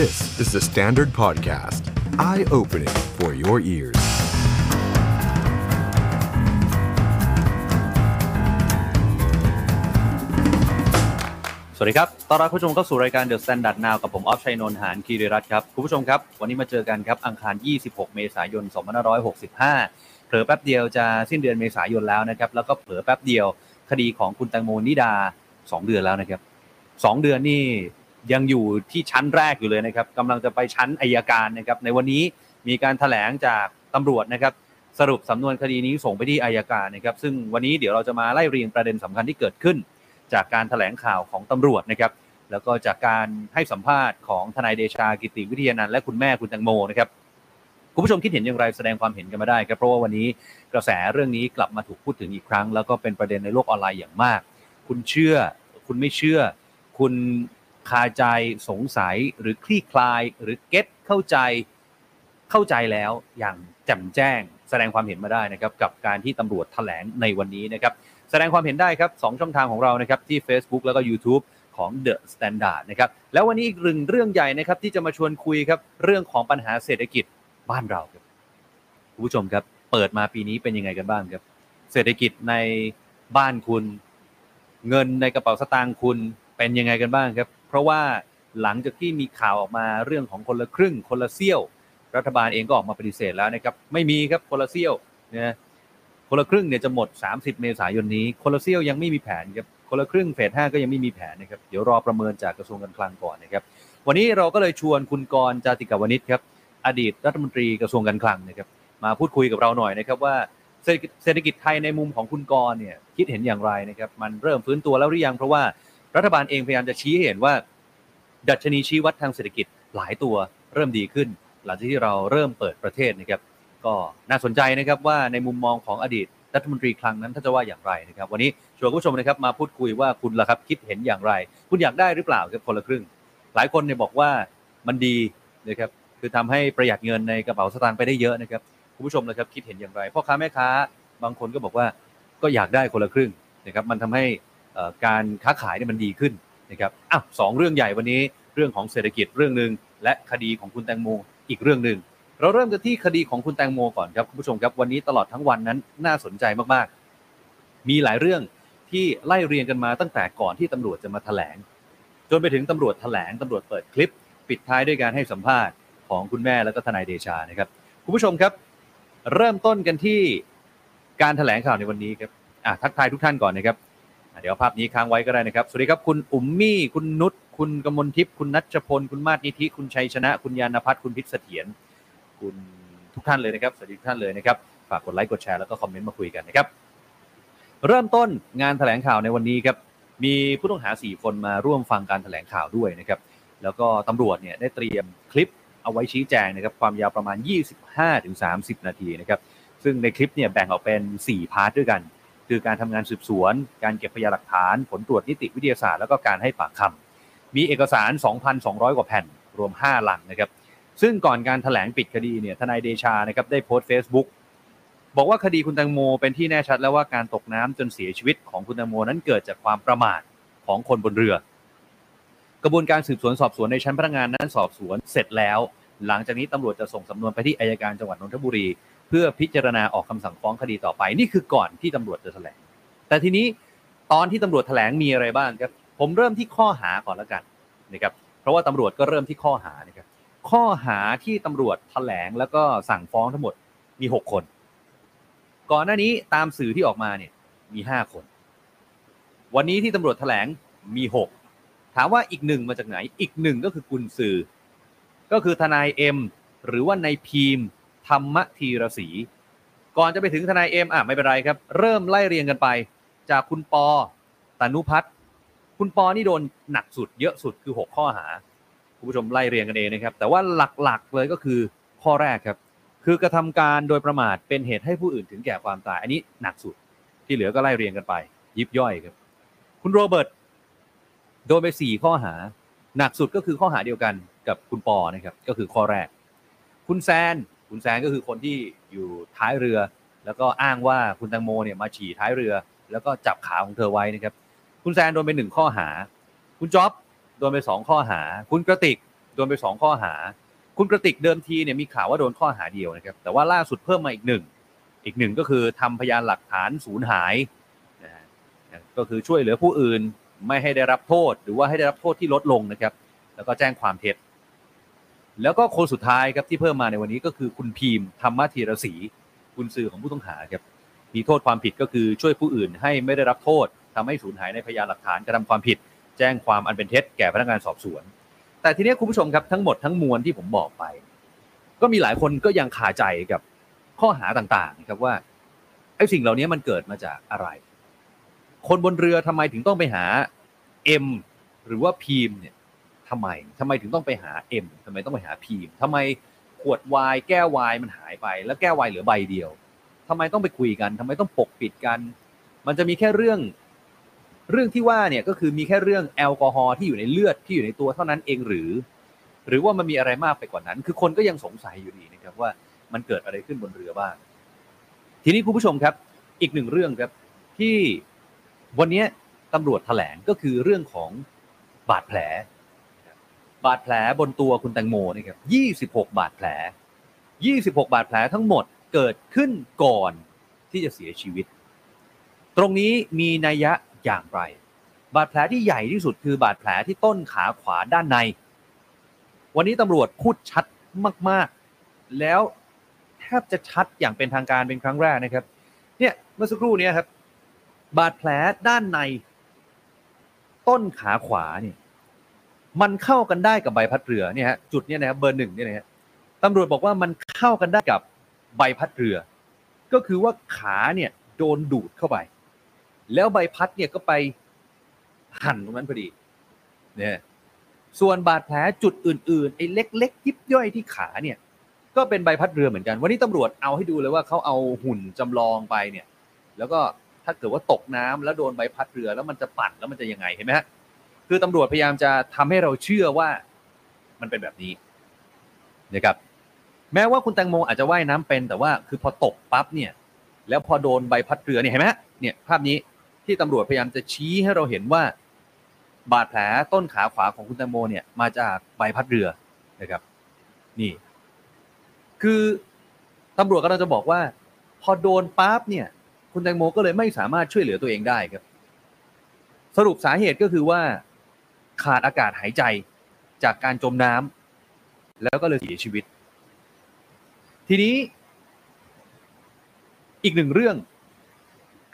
This is the Standard Podcast. Eye-opening for your ears. สวัสดีครับ ต้อนรับผู้ชมเข้าสู่รายการ The Standard Now กับผมออฟชัยนนท์หานคีรีรัตน์ครับ คุณผู้ชมครับ วันนี้มาเจอกันครับ อังคาร 26 เมษายน 2565 เผลอแป๊บเดียวจะสิ้นเดือนเมษายนแล้วนะครับ แล้วก็เผลอแป๊บเดียวคดีของคุณแตงโมนิดา 2 เดือนแล้วนะครับ 2 เดือนนี่ ยังอยู่ที่ชั้นแรกอยู่เลยนะครับกำลังจะไปชั้นอายการนะครับ ในวันนี้มีการแถลงจากตำรวจนะครับ สรุปสำนวนคดีนี้ส่งไปที่อายการนะครับ ซึ่งวันนี้เดี๋ยวเราจะมาไล่เรียงประเด็นสำคัญที่เกิดขึ้น จากการแถลงข่าวของตำรวจนะครับ แล้วก็จากการให้สัมภาษณ์ของทนายเดชากิติวิทยานันท์และคุณแม่คุณแตงโมนะครับคุณผู้ชมคิดเห็นอย่างไรแสดงความเห็นกันมาได้ครับเพราะว่าวันนี้กระแสเรื่องนี้กลับมาถูกพูดถึงอีกครั้ง แล้วก็เป็นประเด็นในโลกออนไลน์อย่างมาก คุณเชื่อ คุณไม่เชื่อ คุณ คาใจสงสัยหรือคลี่คลาย หรือเก็ตเข้าใจเข้าใจแล้วอย่างแจ่มแจ้ง แสดงความเห็นมาได้นะครับ กับการที่ตำรวจแถลงในวันนี้นะครับ แสดงความเห็นได้ครับสองช่องทางของเรานะครับที่ Facebook แล้วก็ YouTube ของ The Standard นะครับแล้ววันนี้อีกหนึ่งเรื่องใหญ่นะครับที่จะมาชวนคุยครับเรื่องของปัญหาเศรษฐกิจบ้านเราครับคุณผู้ชมครับ เปิดมาปีนี้เป็นยังไงกันบ้างครับ เศรษฐกิจในบ้านคุณ เงินในกระเป๋าสตางค์คุณเป็นยังไงกันบ้างครับ เพราะว่าหลังจากที่มีข่าวออกมาเรื่องของคนละครึ่ง คนละเซี่ยว รัฐบาลเองก็ออกมาปฏิเสธแล้วนะครับไม่มีครับคนละเซี่ยวนะคนละครึ่งเนี่ยจะหมด 30 เมษายนนี้ คนละเซี่ยวยังไม่มีแผนครับคนละครึ่งเฟส5ก็ยังไม่มีแผนนะครับเดี๋ยวรอประเมินจากกระทรวงการคลังก่อนนะครับวันนี้เราก็เลยชวนคุณกรณ์จาติกาวนิชครับอดีตรัฐมนตรีกระทรวงการคลังนะครับมาพูดคุยกับเราหน่อยนะครับว่าเศรษฐกิจเศรษฐกิจไทยในมุมของคุณกรณ์เนี่ยคิดเห็นอย่างไรนะครับมันเริ่มฟื้นตัวแล้วหรือยังเพราะว่า รัฐบาลเองพยายามจะชี้ให้เห็นว่า ดัชนีชี้วัดทางเศรษฐกิจหลายตัวเริ่มดีขึ้น หลังจากที่เราเริ่มเปิดประเทศนะครับ ก็น่าสนใจนะครับว่าในมุมมองของอดีตรัฐมนตรีคลังนั้นท่านจะว่าอย่างไรนะครับ วันนี้ชวนผู้ชมนะครับมาพูดคุยว่าคุณล่ะครับคิดเห็นอย่างไร คุณอยากได้หรือเปล่าครับคนละครึ่ง หลายคนเนี่ยบอกว่ามันดีนะครับคือทำให้ประหยัดเงินในกระเป๋าสตางค์ไปได้เยอะนะครับคุณผู้ชมนะครับคิดเห็นอย่างไรพ่อค้าแม่ค้าบางคนก็บอกว่าก็อยากได้คนละครึ่งนะครับมันทำให้ การค้าขายเนี่ยมันดีขึ้นนะครับอ้าวสองเรื่องใหญ่วันนี้เรื่องของเศรษฐกิจเรื่องหนึ่งและคดีของคุณแตงโมอีกเรื่องหนึ่งเราเริ่มกันที่คดีของคุณแตงโมก่อนครับคุณผู้ชมครับวันนี้ตลอดทั้งวันนั้นน่าสนใจมากๆ มีหลายเรื่องที่ไล่เรียงกันมาตั้งแต่ก่อนที่ตำรวจจะมาแถลง จนไปถึงตำรวจแถลงตำรวจเปิดคลิป ปิดท้ายด้วยการให้สัมภาษณ์ของคุณแม่แล้วก็ทนายเดชานะครับคุณผู้ชมครับ เริ่มต้นกันที่การแถลงข่าวในวันนี้ครับอะทักทายทุกท่านก่อนนะครับ เดี๋ยวภาพนี้ค้างไว้ก็ได้นะครับ สวัสดีครับ คุณอุ๋มมี่ คุณนุช คุณกมลทิพย์ คุณนัชพล คุณมาศนิธิ คุณชัยชนะ คุณยานพัฒน์ คุณพิษเสถียร คุณทุกท่านเลยนะครับ สวัสดีทุกท่านเลยนะครับ ฝากกดไลค์ กดแชร์ แล้วก็คอมเมนต์มาคุยกันนะครับ เริ่มต้นงานแถลงข่าวในวันนี้ครับ มีผู้ต้องหา 4 คนมาร่วมฟังการแถลงข่าวด้วยนะครับ แล้วก็ตำรวจเนี่ยได้เตรียมคลิปเอาไว้ชี้แจงนะครับ ความยาวประมาณ 25-30 นาทีนะครับ ซึ่งในคลิปเนี่ยแบ่งออกเป็น 4 part ด้วยกัน คือการทำงานสืบสวน การเก็บพยานหลักฐาน ผลตรวจนิติวิทยาศาสตร์แล้วก็การให้ปากคำมีเอกสาร 2,200 กว่าแผ่นรวม 5 หลังนะครับ ซึ่งก่อนการถแถลงปิดคดีเนี่ยทนายเดชานะครับได้โพสต์ Facebook บอกว่าคดีคุณแตงโมเป็นที่แน่ชัดแล้วว่าการตกน้ำจนเสียชีวิตของคุณแตงโมนั้นเกิดจากความประมาทของคนบนเรือ กระบวนการสืบสวนสอบสวนในชั้นพนักงานนั้นสอบสวนเสร็จแล้ว หลังจากนี้ตำรวจจะส่งสำนวนไปที่อายการจังหวัดนนทบุรี พื่อพิจารณาออกคำสั่งฟ้องคดีต่อไป นี่คือก่อนที่ตำรวจจะแถลง แต่ทีนี้ตอนที่ตำรวจแถลงมีอะไรบ้างครับ ผมเริ่มที่ข้อหาก่อนแล้วกันนะครับเพราะว่าตำรวจก็เริ่มที่ข้อหานะครับข้อหาที่ตำรวจแถลงแล้วก็สั่งฟ้องทั้งหมดมี 6 คน ก่อนหน้านี้ตามสื่อที่ออกมาเนี่ยมี 5 คน วันนี้ที่ตำรวจแถลงมี 6 ถามว่าอีกหนึ่งมาจากไหน อีกหนึ่งก็คือกุญซือก็คือทนายเอ็มหรือว่านายพีม ธรรมธีรศรีก่อนจะไปถึงทนายเอ็มอะไม่เป็นไรครับ เริ่มไล่เรียงกันไป จากคุณปอตานุพัฒน์คุณปอนี่โดนหนักสุดเยอะสุดคือ 6 ข้อหาคุณผู้ชมไล่เรียงกันเองนะครับ แต่ว่าหลักๆเลยก็คือข้อแรกครับ คือกระทำการโดยประมาทเป็นเหตุให้ผู้อื่นถึงแก่ความตาย อันนี้หนักสุดที่เหลือก็ไล่เรียงกันไป ยิบย่อยครับ คุณโรเบิร์ตโดนไปสี่ข้อหา หนักสุดก็คือข้อหาเดียวกันกับคุณปอนะครับก็คือข้อแรก คุณแซน คุณแซนก็คือคนที่อยู่ท้ายเรือ แล้วก็อ้างว่าคุณแตงโมเนี่ยมาฉี่ท้ายเรือ แล้วก็จับขาของเธอไว้นะครับ คุณแซนโดนไปหนึ่งข้อหา คุณจ๊อบโดนไปสองข้อหา คุณกระติกโดนไปสองข้อหา คุณกระติกเดิมทีเนี่ยมีข่าวว่าโดนข้อหาเดียวนะครับ แต่ว่าล่าสุดเพิ่มมาอีกหนึ่งอีกหนึ่งก็คือทำพยานหลักฐานสูญหายนะก็คือช่วยเหลือผู้อื่นไม่ให้ได้รับโทษ หรือว่าให้ได้รับโทษที่ลดลงนะครับ แล้วก็แจ้งความเท็จ แล้วก็คนสุดท้ายครับที่เพิ่มมาในวันนี้ก็คือคุณพีมธรรมธีรศรีกุญซือของผู้ต้องหาครับมีโทษความผิดก็คือช่วยผู้อื่นให้ไม่ได้รับโทษทำให้สูญหายในพยานหลักฐานกระทำความผิด แจ้งความอันเป็นเท็จแก่พนักงานสอบสวน แต่ทีนี้คุณผู้ชมครับทั้งหมดทั้งมวลที่ผมบอกไป ก็มีหลายคนก็ยังคาใจกับข้อหาต่างๆครับว่าไอ้สิ่งเหล่านี้มันเกิดมาจากอะไร คนบนเรือทำไมถึงต้องไปหาเอ็มหรือว่าพีมเนี่ย ทำไมทำไมถึงต้องไปหาเอ็มทำไมต้องไปหาพีมทำไมขวดวน์แก้ววน์มันหายไป แล้วแก้ววน์เหลือใบเดียวทำไมต้องไปคุยกันทำไมต้องปกปิดกัน มันจะมีแค่เรื่อง เรื่องที่ว่าเนี่ยก็คือมีแค่เรื่องแอลกอฮอล์ที่อยู่ในเลือดที่อยู่ในตัวเท่านั้นเองหรือ หรือว่ามันมีอะไรมากไปกว่านั้น คือคนก็ยังสงสัยอยู่ดีนะครับว่ามันเกิดอะไรขึ้นบนเรือบ้างทีนี้คุณผู้ชมครับ อีกหนึ่งเรื่องครับที่วันนี้ตำรวจแถลงก็คือเรื่องของบาดแผล บาดแผลบนตัวคุณแตงโมนะครับ26 บาดแผล 26 บาดแผลทั้งหมดเกิดขึ้นก่อนที่จะเสียชีวิต ตรงนี้มีนัยยะอย่างไร บาดแผลที่ใหญ่ที่สุดคือบาดแผลที่ต้นขาขวาด้านใน วันนี้ตำรวจพูดชัดมาก ๆ แล้วแทบจะชัดอย่างเป็นทางการเป็นครั้งแรกนะครับ เนี่ยเมื่อสักครู่นี้ครับ บาดแผลด้านใน ต้นขาขวาเนี่ย มันเข้ากันได้กับใบพัดเรือเนี่ยฮะจุดเนี้ยนะครับเบอร์หนึ่งเนี่ยนะฮะตำรวจบอกว่ามันเข้ากันได้กับใบพัดเรือ ก็คือว่าขาเนี่ยโดนดูดเข้าไป แล้วใบพัดเนี่ยก็ไปหั่นตรงนั้นพอดีเนี่ยส่วนบาดแผลจุดอื่นๆไอ้เล็กๆยิบย่อยที่ขาเนี่ย ก็เป็นใบพัดเรือเหมือนกัน วันนี้ตำรวจเอาให้ดูเลยว่าเขาเอาหุ่นจำลองไปเนี่ย แล้วก็ถ้าเกิดว่าตกน้ำแล้วโดนใบพัดเรือแล้วมันจะปั่นแล้วมันจะยังไงเห็นไหมฮะ คือตำรวจพยายามจะทำให้เราเชื่อว่ามันเป็นแบบนี้นะครับแม้ว่าคุณแตงโมอาจจะว่ายน้ำเป็น แต่ว่าคือพอตกปั๊บเนี่ย แล้วพอโดนใบพัดเรือเนี่ยเห็นไหมเนี่ยภาพนี้ที่ตำรวจพยายามจะชี้ให้เราเห็นว่า บาดแผลต้นขาขวาของคุณแตงโมเนี่ยมาจากใบพัดเรือนะครับ นี่ คือตำรวจกำลังจะบอกว่า พอโดนปั๊บเนี่ย คุณแตงโมก็เลยไม่สามารถช่วยเหลือตัวเองได้ครับ สรุปสาเหตุก็คือว่า ขาดอากาศหายใจจากการจมน้ำแล้วก็เลยเสียชีวิต ทีนี้ อีกหนึ่งเรื่อง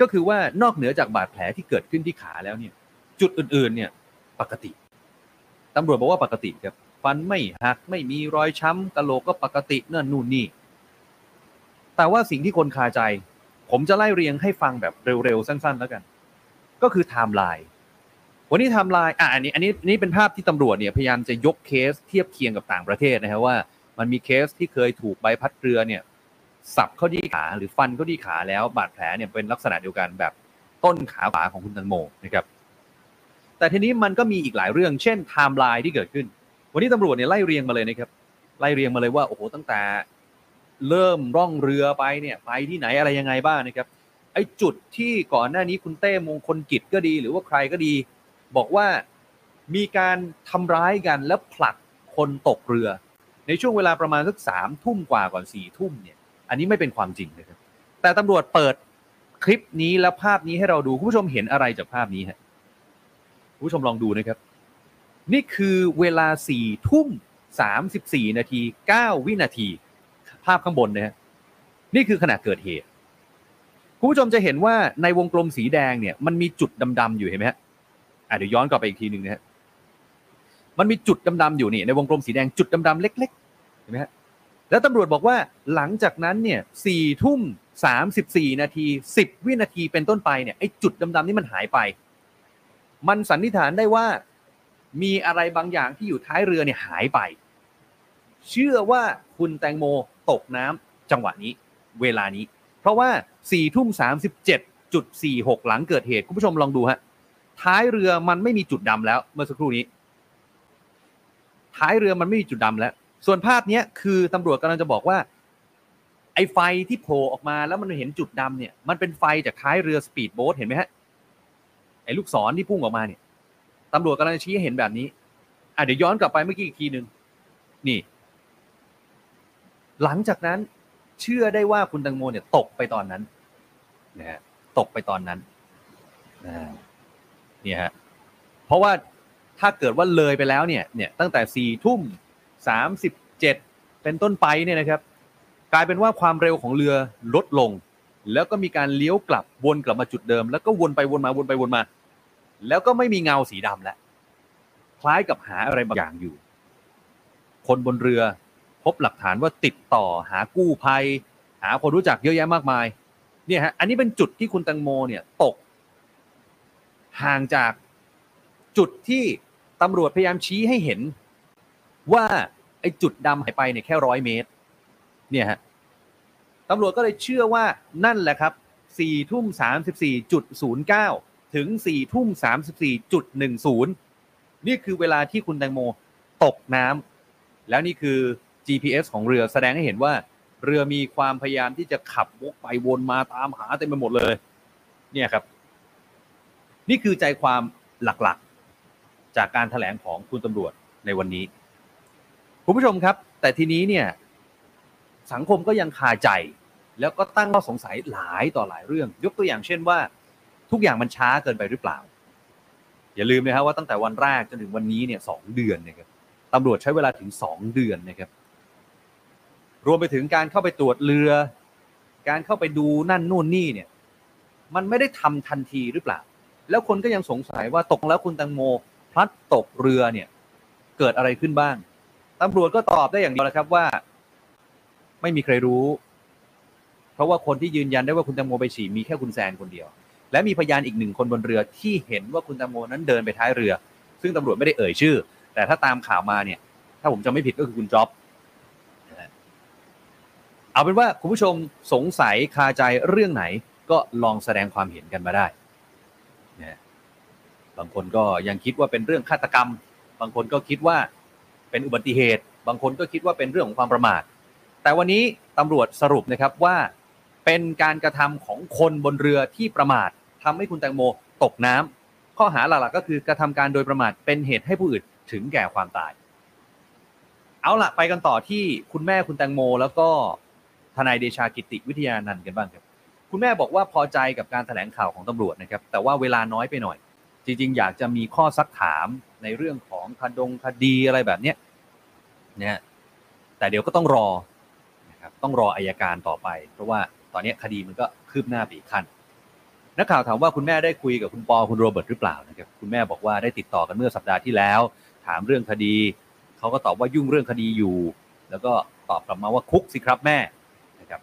ก็คือว่านอกเหนือจากบาดแผลที่เกิดขึ้นที่ขาแล้วเนี่ย จุดอื่น ๆ เนี่ยปกติตำรวจบอกว่าปกติครับฟันไม่หักไม่มีรอยช้ำกะโหลกก็ปกตินั่นนู่นนี่ แต่ว่าสิ่งที่คนคาใจ ผมจะไล่เรียงให้ฟังแบบเร็ว ๆ สั้น ๆ แล้วกัน ก็คือไทม์ไลน์ วันนี้ไทม์ไลน์อะอันนี้อันนี้นนี้เป็นภาพที่ตำรวจเนี่ยพยายามจะยกเคสเทียบเคียงกับต่างประเทศนะครับว่า มันมีเคสที่เคยถูกใบพัดเรือเนี่ยสับเข้าที่ขาหรือฟันเข้าที่ขาแล้วบาดแผลเนี่ยเป็นลักษณะเดียวกันแบบต้นขาขวาของคุณแตงโมนะครับ แต่ทีนี้มันก็มีอีกหลายเรื่อง เช่นไทม์ไลน์ที่เกิดขึ้น วันนี้ตำรวจเนี่ยไล่เรียงมาเลยนะครับไล่เรียงมาเลยว่าโอ้โหตั้งแต่ เริ่มล่องเรือไปเนี่ยไปที่ไหนอะไรยังไงบ้างนะครับไอ้จุดที่ก่อนหน้านี้คุณเต้มงคลกิจก็ดี หรือว่าใครก็ดี บอกว่ามีการทำร้ายกันแล้วผลักคนตกเรือ ในช่วงเวลาประมาณสักสามทุ่มกว่าก่อนสี่ทุ่มเนี่ยอันนี้ไม่เป็นความจริงนะครับแต่ตำรวจเปิดคลิปนี้และภาพนี้ให้เราดูคุณผู้ชมเห็นอะไรจากภาพนี้ฮะคุณผู้ชมลองดูนะครับ นี่คือเวลาสี่ทุ่มสามสิบสี่นาทีเก้าวินาที ภาพข้างบนนะฮะนี่คือขณะเกิดเหตุคุณผู้ชมจะเห็นว่าในวงกลมสีแดงเนี่ยมันมีจุดดำๆอยู่เห็นไหมฮะ อะเดี๋ยวย้อนกลับไปอีกทีหนึ่งนะฮะมันมีจุดดำๆอยู่นี่ในวงกลมสีแดงจุดดำๆเล็กๆเห็นไหมฮะแล้วตำรวจบอกว่าหลังจากนั้นเนี่ยสี่ทุ่มสามสิบสี่นาทีสิบวินาทีเป็นต้นไปเนี่ยไอ้จุดดำๆนี่มันหายไป มันสันนิษฐานได้ว่ามีอะไรบางอย่างที่อยู่ท้ายเรือเนี่ยหายไป เชื่อว่าคุณแตงโมตกน้ำจังหวะนี้ เวลานี้ เพราะว่าสี่ทุ่มสามสิบเจ็ดจุดสี่หกหลังเกิดเหตุ คุณผู้ชมลองดูฮะ ท้ายเรือมันไม่มีจุดดำแล้ว เมื่อสักครู่นี้ ท้ายเรือมันไม่มีจุดดำแล้ว ส่วนภาพเนี้ยคือตำรวจกำลังจะบอกว่า ไอ้ไฟที่โผล่ออกมาแล้วมันเห็นจุดดำเนี่ย มันเป็นไฟจากท้ายเรือสปีดโบ๊ทเห็นไหมฮะไอ้ลูกศรที่พุ่งออกมาเนี่ยตำรวจกำลังจะชี้เห็นแบบนี้อะเดี๋ยวย้อนกลับไปเมื่อกี้อีกทีหนึ่งนี่ หลังจากนั้นเชื่อได้ว่าคุณตังโมเนี่ย ตกไปตอนนั้นนะฮะตกไปตอนนั้นอ่า เนี่ยฮะเพราะว่าถ้าเกิดว่าเลยไปแล้วเนี่ยเนี่ยตั้งแต่สี่ทุ่มสามสิบเจ็ดเป็นต้นไปเนี่ยนะครับ กลายเป็นว่าความเร็วของเรือลดลง แล้วก็มีการเลี้ยวกลับวนกลับมาจุดเดิม แล้วก็วนไปวนมาวนไปวนมา แล้วก็ไม่มีเงาสีดำแล้วคล้ายกับหาอะไรบางอย่างอยู่ คนบนเรือพบหลักฐานว่าติดต่อหากู้ภัย หาคนรู้จักเยอะแยะมากมายเนี่ยฮะอันนี้เป็นจุดที่คุณตังโมเนี่ยตก ห่างจากจุดที่ตำรวจพยายามชี้ให้เห็น ว่าไอ้จุดดำหายไปเนี่ยแค่ร้อยเมตร เนี่ยฮะตำรวจก็เลยเชื่อว่านั่นแหละครับสี่ทุ่มสามสิบสี่จุดศูนย์เก้าถึงสี่ทุ่มสามสิบสี่จุดหนึ่งศูนย์นี่คือเวลาที่คุณแตงโมตกน้ำแล้วนี่คือ GPS ของเรือแสดงให้เห็นว่า เรือมีความพยายามที่จะขับวกไปวนมาตามหาเต็มไปหมดเลย เนี่ยครับ นี่คือใจความหลักๆ จากการถแถลงของคุณตำรวจในวันนี้ คุณผู้ชมครับ แต่ทีนี้เนี่ยสังคมก็ยังคาใจ แล้วก็ตั้งข้อสงสัยหลายต่อหลายเรื่อง ยกตัวอย่างเช่นว่า ทุกอย่างมันช้าเกินไปหรือเปล่า อย่าลืมนะครับว่าตั้งแต่วันแรกจนถึงวันนี้เนี่ยสองเดือนนะครับตำรวจใช้เวลาถึงสองเดือนนะครับ รวมไปถึงการเข้าไปตรวจเรือ การเข้าไปดูนั่นนู่นนี่เนี่ย มันไม่ได้ทำทันทีหรือเปล่า แล้วคนก็ยังสงสัยว่าตกแล้วคุณตังโมพลัดตกเรือเนี่ย เกิดอะไรขึ้นบ้างตำรวจก็ตอบได้อย่างเดียวนะครับว่า ไม่มีใครรู้ เพราะว่าคนที่ยืนยันได้ว่าคุณตังโมไปฉี่มีแค่คุณแซนคนเดียว และมีพยานอีกหนึ่งคนบนเรือที่เห็นว่าคุณตังโมนั้นเดินไปท้ายเรือ ซึ่งตำรวจไม่ได้เอ่ยชื่อ แต่ถ้าตามข่าวมาเนี่ย ถ้าผมจะไม่ผิดก็คือคุณจ๊อบเอาเป็นว่าคุณผู้ชมสงสัยคาใจเรื่องไหนก็ลองแสดงความเห็นกันมาได้ บางคนก็ยังคิดว่าเป็นเรื่องฆาตกรรม บางคนก็คิดว่าเป็นอุบัติเหตุ บางคนก็คิดว่าเป็นเรื่องของความประมาท แต่วันนี้ตำรวจสรุปนะครับว่าเป็นการกระทำของคนบนเรือที่ประมาททำให้คุณแตงโมตกน้ำข้อหาหลักๆก็คือกระทำการโดยประมาทเป็นเหตุให้ผู้อื่นถึงแก่ความตาย เอาล่ะไปกันต่อที่คุณแม่คุณแตงโม แล้วก็ทนายเดชากิติวิทยานันท์กันบ้างครับ คุณแม่บอกว่าพอใจกับการแถลงข่าวของตำรวจนะครับ แต่ว่าเวลาน้อยไปหน่อย จริง ๆ อยากจะมีข้อซักถามในเรื่องของคดงคดีอะไรแบบเนี้ยเนี่ยแต่เดี๋ยวก็ต้องรอนะครับต้องรออายการต่อไป เพราะว่าตอนนี้คดีมันก็คืบหน้าไปอีกขั้นนักข่าวถามว่าคุณแม่ได้คุยกับคุณปอคุณโรเบิร์ตหรือเปล่านะครับคุณแม่บอกว่าได้ติดต่อกันเมื่อสัปดาห์ที่แล้ว ถามเรื่องคดีเขาก็ตอบว่ายุ่งเรื่องคดีอยู่ แล้วก็ตอบกลับมาว่าคุกสิครับแม่นะครับ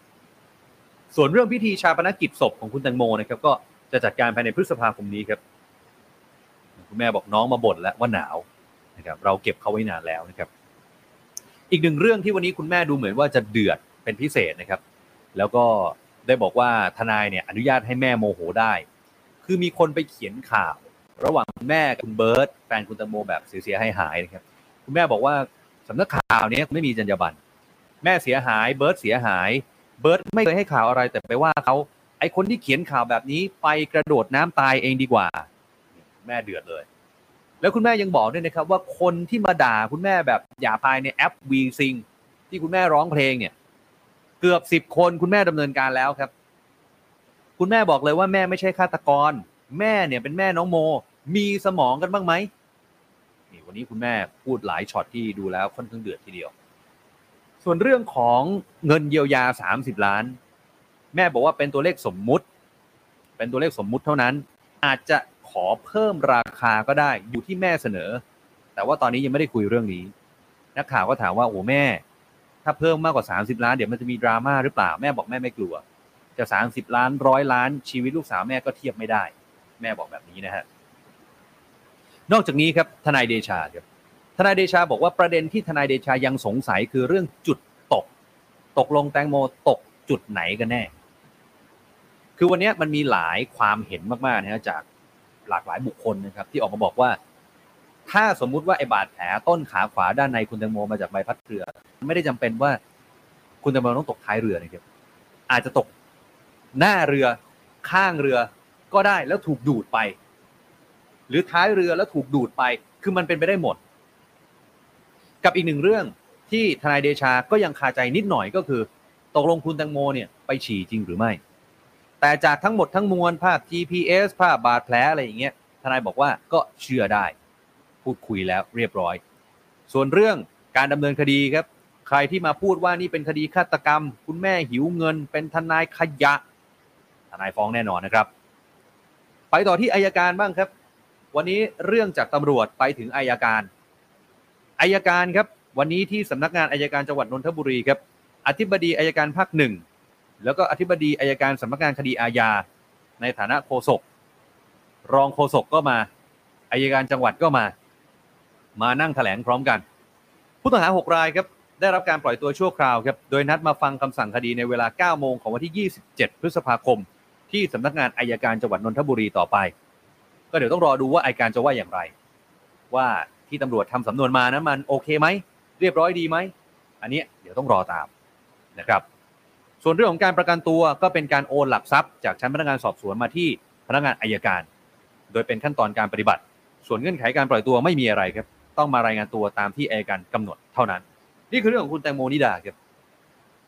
ส่วนเรื่องพิธีชาปนกิจศพของคุณแตงโมนะครับก็จะจัดการภายในพฤษภาคมนี้ครับ คุณแม่บอกน้องมาบ่นแล้วว่าหนาวนะครับเราเก็บเขาไว้นานแล้วนะครับ อีกหนึ่งเรื่องที่วันนี้คุณแม่ดูเหมือนว่าจะเดือดเป็นพิเศษนะครับ แล้วก็ได้บอกว่าทนายเนี่ยอนุญาตให้แม่โมโหได้ คือมีคนไปเขียนข่าว ระหว่างคุณแม่กับคุณเบิร์ตแฟนคุณตังโมแบบเสียหายหายๆนะครับ คุณแม่บอกว่าสำนักข่าวเนี้ไม่มีจรรยาบรรณแม่เสียหายเบิร์ตเสียหาย เบิร์ตไม่เคยให้ข่าวอะไรแต่ไปว่าเขาไอคนที่เขียนข่าวแบบนี้ไปกระโดดน้ำตายเองดีกว่า แม่เดือดเลย แล้วคุณแม่ยังบอกด้วยนะครับ ว่าคนที่มาด่าคุณแม่แบบหยาบคายในแอปวีซิงที่คุณแม่ร้องเพลงเนี่ย เกือบสิบคนคุณแม่ดำเนินการแล้วครับ คุณแม่บอกเลยว่าแม่ไม่ใช่ฆาตกร แม่เนี่ยเป็นแม่น้องโม มีสมองกันบ้างไหมนี่วันนี้คุณแม่พูดหลายช็อตที่ดูแล้วค่อนข้างเดือดทีเดียว ส่วนเรื่องของเงินเยียวยา 30 ล้าน แม่บอกว่าเป็นตัวเลขสมมุติ เป็นตัวเลขสมมุติเท่านั้น อาจจะ อเพิ่มราคาก็ได้อยู่ที่แม่เสนอ แต่ว่าตอนนี้ยังไม่ได้คุยเรื่องนี้ นักข่าวก็ถามว่าโอ้แม่ ถ้าเพิ่มมากกว่า 30 ล้านเดี๋ยวมันจะมีดราม่าหรือเปล่าแม่บอกแม่ไม่กลัว จะ 30 ล้านร้อยล้านชีวิตลูกสาวแม่ก็เทียบไม่ได้ แม่บอกแบบนี้นะฮะนอกจากนี้ครับทนายเดชาครับทนายเดชาบอกว่าประเด็นที่ทนายเดชายังสงสัยคือเรื่องจุดตก ตกลงแตงโมตกจุดไหนกันแน่ คือวันนี้มันมีหลายความเห็นมากๆนะฮะจาก หลากหลายบุคคลนะครับที่ออกมาบอกว่า ถ้าสมมุติว่าไอ้บาดแผลต้นขาขวาด้านในคุณแตงโมมาจากใบพัดเรือ ไม่ได้จำเป็นว่าคุณแตงโมต้องตกท้ายเรือนะครับอาจจะตกหน้าเรือข้างเรือก็ได้แล้วถูกดูดไป หรือท้ายเรือแล้วถูกดูดไป คือมันเป็นไปได้หมด กับอีกหนึ่งเรื่องที่ทนายเดชาก็ยังคาใจนิดหน่อยก็คือ ตกลงคุณแตงโมเนี่ยไปฉี่จริงหรือไม่ แต่จากทั้งหมดทั้งมวลภาพ GPS ภาพบาดแผลอะไรอย่างเงี้ยทนายบอกว่าก็เชื่อได้ พูดคุยแล้วเรียบร้อย ส่วนเรื่องการดำเนินคดีครับ ใครที่มาพูดว่านี่เป็นคดีฆาตกรรม คุณแม่หิวเงิน เป็นทนายขยะ ทนายฟ้องแน่นอนนะครับ ไปต่อที่อายการบ้างครับ วันนี้เรื่องจากตำรวจไปถึงอายการอายการครับ วันนี้ที่สำนักงานอายการจังหวัดนนทบุรีครับ อธิบดีอายการภาคหนึ่ง แล้วก็อธิบดีอายการสำนักงานคดีอาญา ในฐานะโฆษกรองโฆษกก็มาอายการจังหวัดก็มา มานั่งแถลงพร้อมกัน ผู้ต้องหา 6 รายครับได้รับการปล่อยตัวชั่วคราวครับโดยนัดมาฟังคำสั่งคดีในเวลา 9 โมงของวันที่ 27 พฤษภาคม ที่สำนักงานอายการจังหวัดนนทบุรีต่อไป ก็เดี๋ยวต้องรอดูว่าอายการจะว่าอย่างไร ว่าที่ตำรวจทำสำนวนมานั้นมันโอเคไหมเรียบร้อยดีไหมอันนี้เดี๋ยวต้องรอตามนะครับ ส่วนเรื่องของการประกันตัวก็เป็นการโอนหลักทรัพย์จากชั้นพนักงานสอบสวนมาที่พนักงานอายการ โดยเป็นขั้นตอนการปฏิบัติ ส่วนเงื่อนไขการปล่อยตัวไม่มีอะไรครับ ต้องมารายงานตัวตามที่อายการกำหนดเท่านั้น นี่คือเรื่องของคุณแตงโมนิดาครับ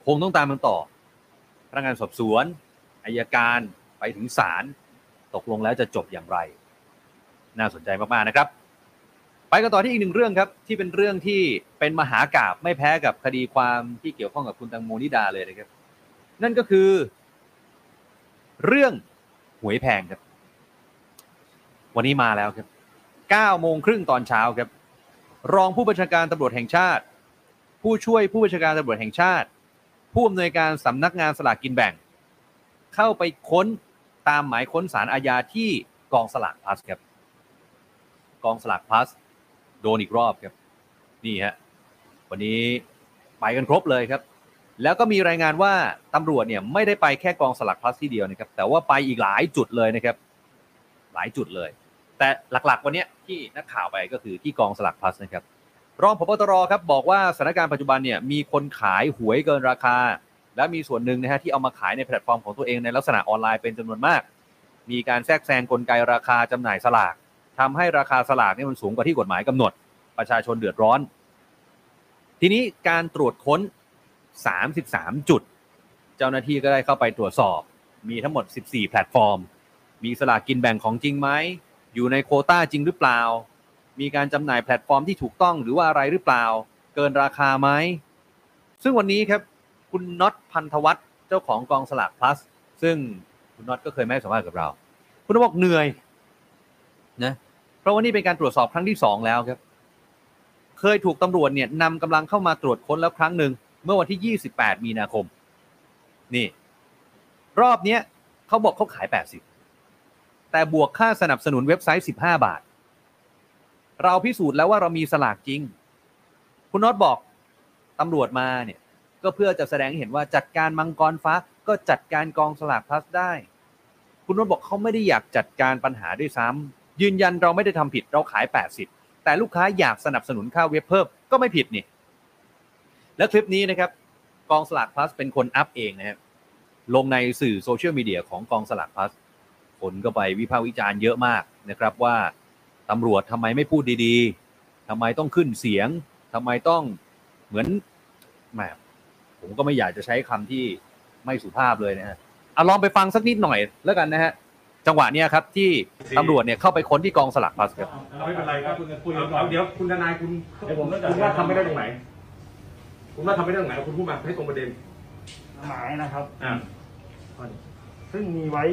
คงต้องตามมันต่อ พนักงานสอบสวนอายการไปถึงศาลตกลงแล้วจะจบอย่างไร น่าสนใจมากๆนะครับ ไปกันต่อที่อีกหนึ่งเรื่องครับ ที่เป็นเรื่องที่เป็นมหากราบไม่แพ้กับคดีความที่เกี่ยวข้องกับคุณแตังโมนิดาเลยนะครับ นั่นก็คือ เรื่องหวยแพงครับ วันนี้มาแล้วครับ9โมงครึ่งตอนเช้าครับ รองผู้บัญชาการตำรวจแห่งชาติ ผู้ช่วยผู้บัญชาการตำรวจแห่งชาติ ผู้อำนวยการสำนักงานสลากกินแบ่ง เข้าไปค้นตามหมายค้นสารอาญาที่กองสลากพลัสครับ กองสลากพลัสโดนอีกรอบครับ นี่ฮะวันนี้ไปกันครบเลยครับ แล้วก็มีรายงานว่าตำรวจเนี่ยไม่ได้ไปแค่กองสลากพลัสที่เดียวนะครับ แต่ว่าไปอีกหลายจุดเลยนะครับ หลายจุดเลย แต่หลักๆวันนี้ที่นักข่าวไปก็คือที่กองสลากพลัสนะครับ รองพบตรครับบอกว่าสถานการณ์ปัจจุบันเนี่ยมีคนขายหวยเกินราคา และมีส่วนหนึ่งนะฮะที่เอามาขายในแพลตฟอร์มของตัวเองในลักษณะออนไลน์เป็นจำนวนมาก มีการแทรกแซงกลไกราคาจำหน่ายสลากทำให้ราคาสลากเนี่ยมันสูงกว่าที่กฎหมายกำหนด ประชาชนเดือดร้อน ทีนี้การตรวจค้น 33 จุด เจ้าหน้าที่ก็ได้เข้าไปตรวจสอบ มีทั้งหมด 14 แพลตฟอร์ม มีสลากกินแบ่งของจริงไหม อยู่ในโควตาจริงหรือเปล่า มีการจำหน่ายแพลตฟอร์มที่ถูกต้องหรือว่าอะไรหรือเปล่า เกินราคาไหม ซึ่งวันนี้ครับคุณน็อตพันธวัฒน์เจ้าของกองสลาก plus ซึ่งคุณน็อตก็เคยไม่ให้สัมภาษณ์กับเรา คุณบอกเหนื่อยนะเพราะว่านี่เป็นการตรวจสอบครั้งที่สองแล้วครับ เคยถูกตำรวจเนี่ยนำกำลังเข้ามาตรวจค้นแล้วครั้งหนึ่ง เมื่อวันที่ 28 มีนาคม นี่ รอบเนี้ยเขาบอกเขาขาย 80 แต่บวกค่าสนับสนุนเว็บไซต์ 15 บาท เราพิสูจน์แล้วว่าเรามีสลากจริง คุณน็อตบอกตำรวจมาเนี่ย ก็เพื่อจะแสดงให้เห็นว่าจัดการมังกรฟ้าก็จัดการกองสลากพลัสได้ คุณนนท์บอกเขาไม่ได้อยากจัดการปัญหาด้วยซ้ำยืนยันเราไม่ได้ทำผิดเราขาย 80 แต่ลูกค้าอยากสนับสนุนค่าเว็บเพิ่มก็ไม่ผิดนี่ และคลิปนี้นะครับกองสลากพลัสเป็นคนอัพเองนะครับลงในสื่อโซเชียลมีเดียของกองสลากพลัสคนก็ไปวิพากษ์วิจารณ์เยอะมากนะครับว่าตำรวจทำไมไม่พูดดีๆทำไมต้องขึ้นเสียงทำไมต้องเหมือนแหมผมก็ไม่อยากจะใช้คำที่ไม่สุภาพเลยนะฮะเอาลองไปฟังสักนิดหน่อยแล้วกันนะฮะจังหวะเนี้ยครับที่ตำรวจเนี่ยเข้าไปค้นที่กองสลักพลัสครับ ไม่เป็นไรครับคุณคุยกันก่อนเดี๋ยวคุณทนายคุณเดี๋ยวผมต้องจัดคุณว่าทำไม่ได้ตรงไหน คุณว่าทำไม่ได้ตรงไหนคุณพูดมาให้ตรงประเด็นหมายนะครับ อ่าซึ่งมีไว้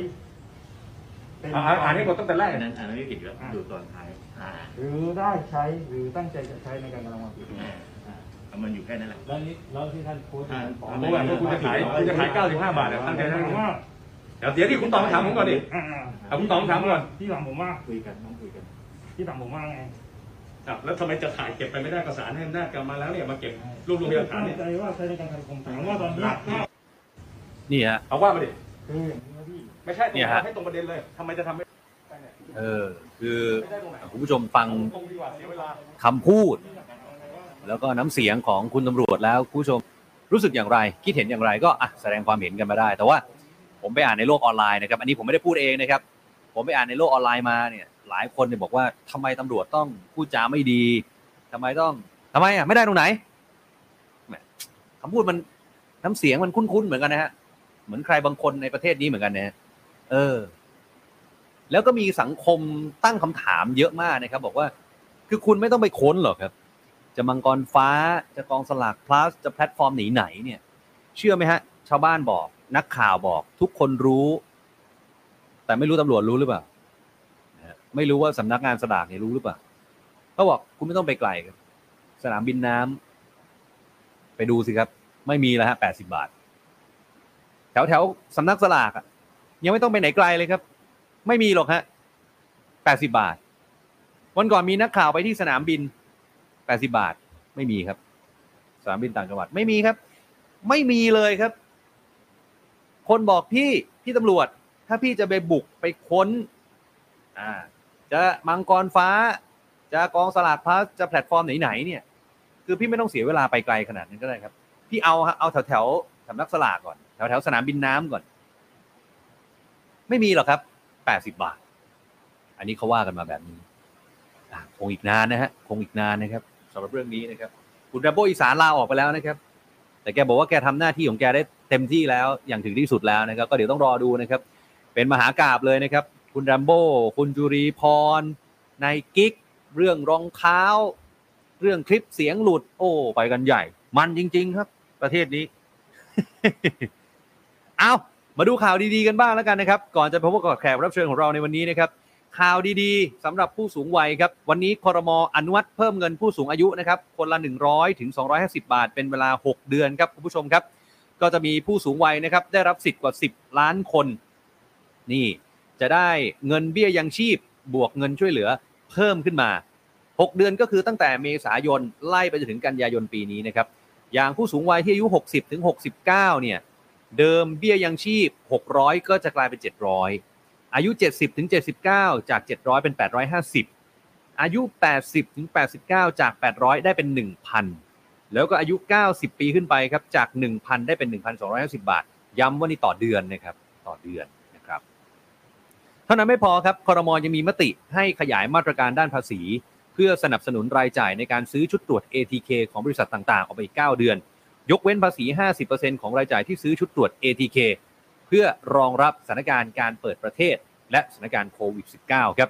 เป็นอ่าอ่านให้หมดตั้งแต่แรกอันนั้นอันนั้นไม่ผิดอยู่แล้วดูตอนท้ายอ่าหรือได้ใช้หรือตั้งใจจะใช้ในการกระทำความผิดอ่าอ่าเอามันอยู่แค่นั้นแหละแล้วนี้แล้วที่ท่านโพสต์อ่าของผมว่าคุณจะขายคุณจะขาย95บาทเนี่ยตั้งใจได้ไหมว่าเดี๋ยวเดี๋ยวที่คุณตอบคำถามผมก่อนดิ อ่าเอาคุณตอบคำถามก่อน ที่ถามผมว่าคุยกันต้องคุยกัน ที่ถามผมว่าไง อะแล้วทำไมจะขายเก็บไปไม่ได้กระสารให้อำนาจกลับมาแล้วเนี่ยมาเก็บรวบรวมพยานหลักฐานตั้เนี่งยใจว่าใช้ในการกระทำความผิดถามว่าตอนนี้นี่ฮะ เอาว่ามาดิคืออย่างนี้นะพี่ไม่ใช่เนี่ยฮะ ให้ตรงประเด็นเลยทำไมจะทำไม่ได้เนี่ยเออ คือไม่ได้ตรงไหนคุณผู้ชมฟังตรงดีกว่าเสียเวลา คำพูด แล้วก็น้ำเสียงของคุณตำรวจแล้วคุณผู้ชมรู้สึกอย่างไร คิดเห็นอย่างไรก็อะแสดงความเห็นกันมาได้ แต่ว่าผมไปอ่านในโลกออนไลน์นะครับ อันนี้ผมไม่ได้พูดเองนะครับ ผมไปอ่านในโลกออนไลน์มาเนี่ย หลายคนเนี่ยบอกว่าทำไมตำรวจต้องพูดจาไม่ดีทำไมต้องทำไมอะไม่ได้ตรงไหนคำพูดมันน้ำเสียงมันคุ้นๆเหมือนกันนะฮะเหมือนใครบางคนในประเทศนี้เหมือนกันนะฮะเออ แล้วก็มีสังคมตั้งคำถามเยอะมากนะครับ บอกว่า คือคุณไม่ต้องไปค้นหรอกครับ จะมังกรฟ้าจะกองสลากพลัสจะแพลตฟอร์มไหนๆเนี่ย เชื่อไหมฮะ ชาวบ้านบอก นักข่าวบอก ทุกคนรู้ แต่ไม่รู้ตำรวจรู้หรือเปล่า ไม่รู้ว่าสำนักงานสลากเนี่ยรู้หรือเปล่าเขาบอกคุณไม่ต้องไปไกลครับสนามบินน้ำไปดูสิครับ ไม่มีแล้วฮะแปดสิบาท แถวแถวสำนักสลากอะยังไม่ต้องไปไหนไกลเลยครับ ไม่มีหรอกฮะแปดสิบาท วันก่อนมีนักข่าวไปที่สนามบินแปดสิบาท ไม่มีครับ สนามบินต่างจังหวัดไม่มีครับ ไม่มีเลยครับ คนบอกพี่พี่ตำรวจ ถ้าพี่จะไปบุกไปค้น อ่า จะมังกรฟ้า จะกองสลากพลัสจะแพลตฟอร์มไหนๆเนี่ย คือพี่ไม่ต้องเสียเวลาไปไกลขนาดนั้นก็ได้ครับ พี่เอาฮะเอาแถวแถวสำนักสลากก่อน แถวแถวสนามบินน้ำก่อน ไม่มีหรอกครับแปดสิบาท อันนี้เขาว่ากันมาแบบนี้คงอีกนานนะฮะคงอีกนานนะครับสำหรับเรื่องนี้นะครับ คุณดับโบอีสานลาออกไปแล้วนะครับ แต่แกบอกว่าแกทำหน้าที่ของแกได้เต็มที่แล้วอย่างถึงที่สุดแล้วนะครับ ก็เดี๋ยวต้องรอดูนะครับ เป็นมหากราบเลยนะครับ คุณดัมโบคุณจุรีพรนายกิ๊กเรื่องรองเท้า เรื่องคลิปเสียงหลุด โอ้ไปกันใหญ่ มันจริง ๆ ครับ ประเทศนี้ เอามาดูข่าวดีๆกันบ้างแล้วกันนะครับ ก่อนจะพบกับแขกรับเชิญของเราในวันนี้นะครับ ข่าวดีๆสำหรับผู้สูงวัยครับ วันนี้คอรมอนุมัติเพิ่มเงินผู้สูงอายุนะครับ คนละ 100ถึง250 บาท เป็นเวลา 6 เดือนครับคุณผู้ชมครับ ก็จะมีผู้สูงวัยนะครับ ได้รับสิทธิ์กว่า 10 ล้านคน นี่ จะได้เงินเบี้ยยังชีพบวกเงินช่วยเหลือเพิ่มขึ้นมา 6 เดือนก็คือตั้งแต่เมษายนไล่ไปจนถึงกันยายนปีนี้นะครับ อย่างผู้สูงวัยที่อายุ 60ถึง69 เนี่ย เดิมเบี้ยยังชีพ 600 ก็จะกลายเป็น 700 อายุ 70ถึง79 จาก 700 เป็น 850 อายุ 80ถึง89 จาก 800 ได้เป็น 1,000 แล้วก็อายุ 90 ปีขึ้นไปครับ จาก 1,000 ได้เป็น 1,250 บาท ย้ำว่านี่ต่อเดือนนะครับ ต่อเดือน เท่านั้นไม่พอครับคอรมอยังมีมติให้ขยายมาตรการด้านภาษี เพื่อสนับสนุนรายจ่ายในการซื้อชุดตรวจ ATK ของบริษัทต่างๆ ออกไปอีก 9 เดือน ยกเว้นภาษี 50%ของรายจ่ายที่ซื้อชุดตรวจ ATK เพื่อรองรับสถานการณ์การเปิดประเทศ และสถานการณ์โควิด -19 ครับ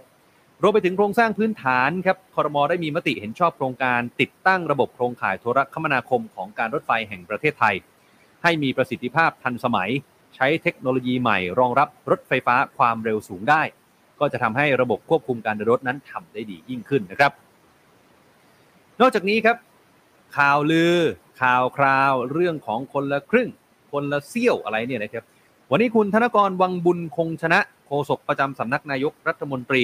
รวมไปถึงโครงสร้างพื้นฐานครับคอรมอได้มีมติเห็นชอบโครงการติดตั้งระบบโครงข่ายโทรคมนาคมของการรถไฟแห่งประเทศไทย ให้มีประสิทธิภาพทันสมัย ใช้เทคโนโลยีใหม่ รองรับรถไฟฟ้าความเร็วสูงได้ ก็จะทำให้ระบบควบคุมการเดินรถนั้นทำได้ดียิ่งขึ้นนะครับ นอกจากนี้ครับ ข่าวลือข่าวคราวเรื่องของคนละครึ่ง คนละเซี่ยวอะไรเนี่ยนะครับ วันนี้คุณธนกรวังบุญคงชนะโฆษกประจำสำนักนายกรัฐมนตรี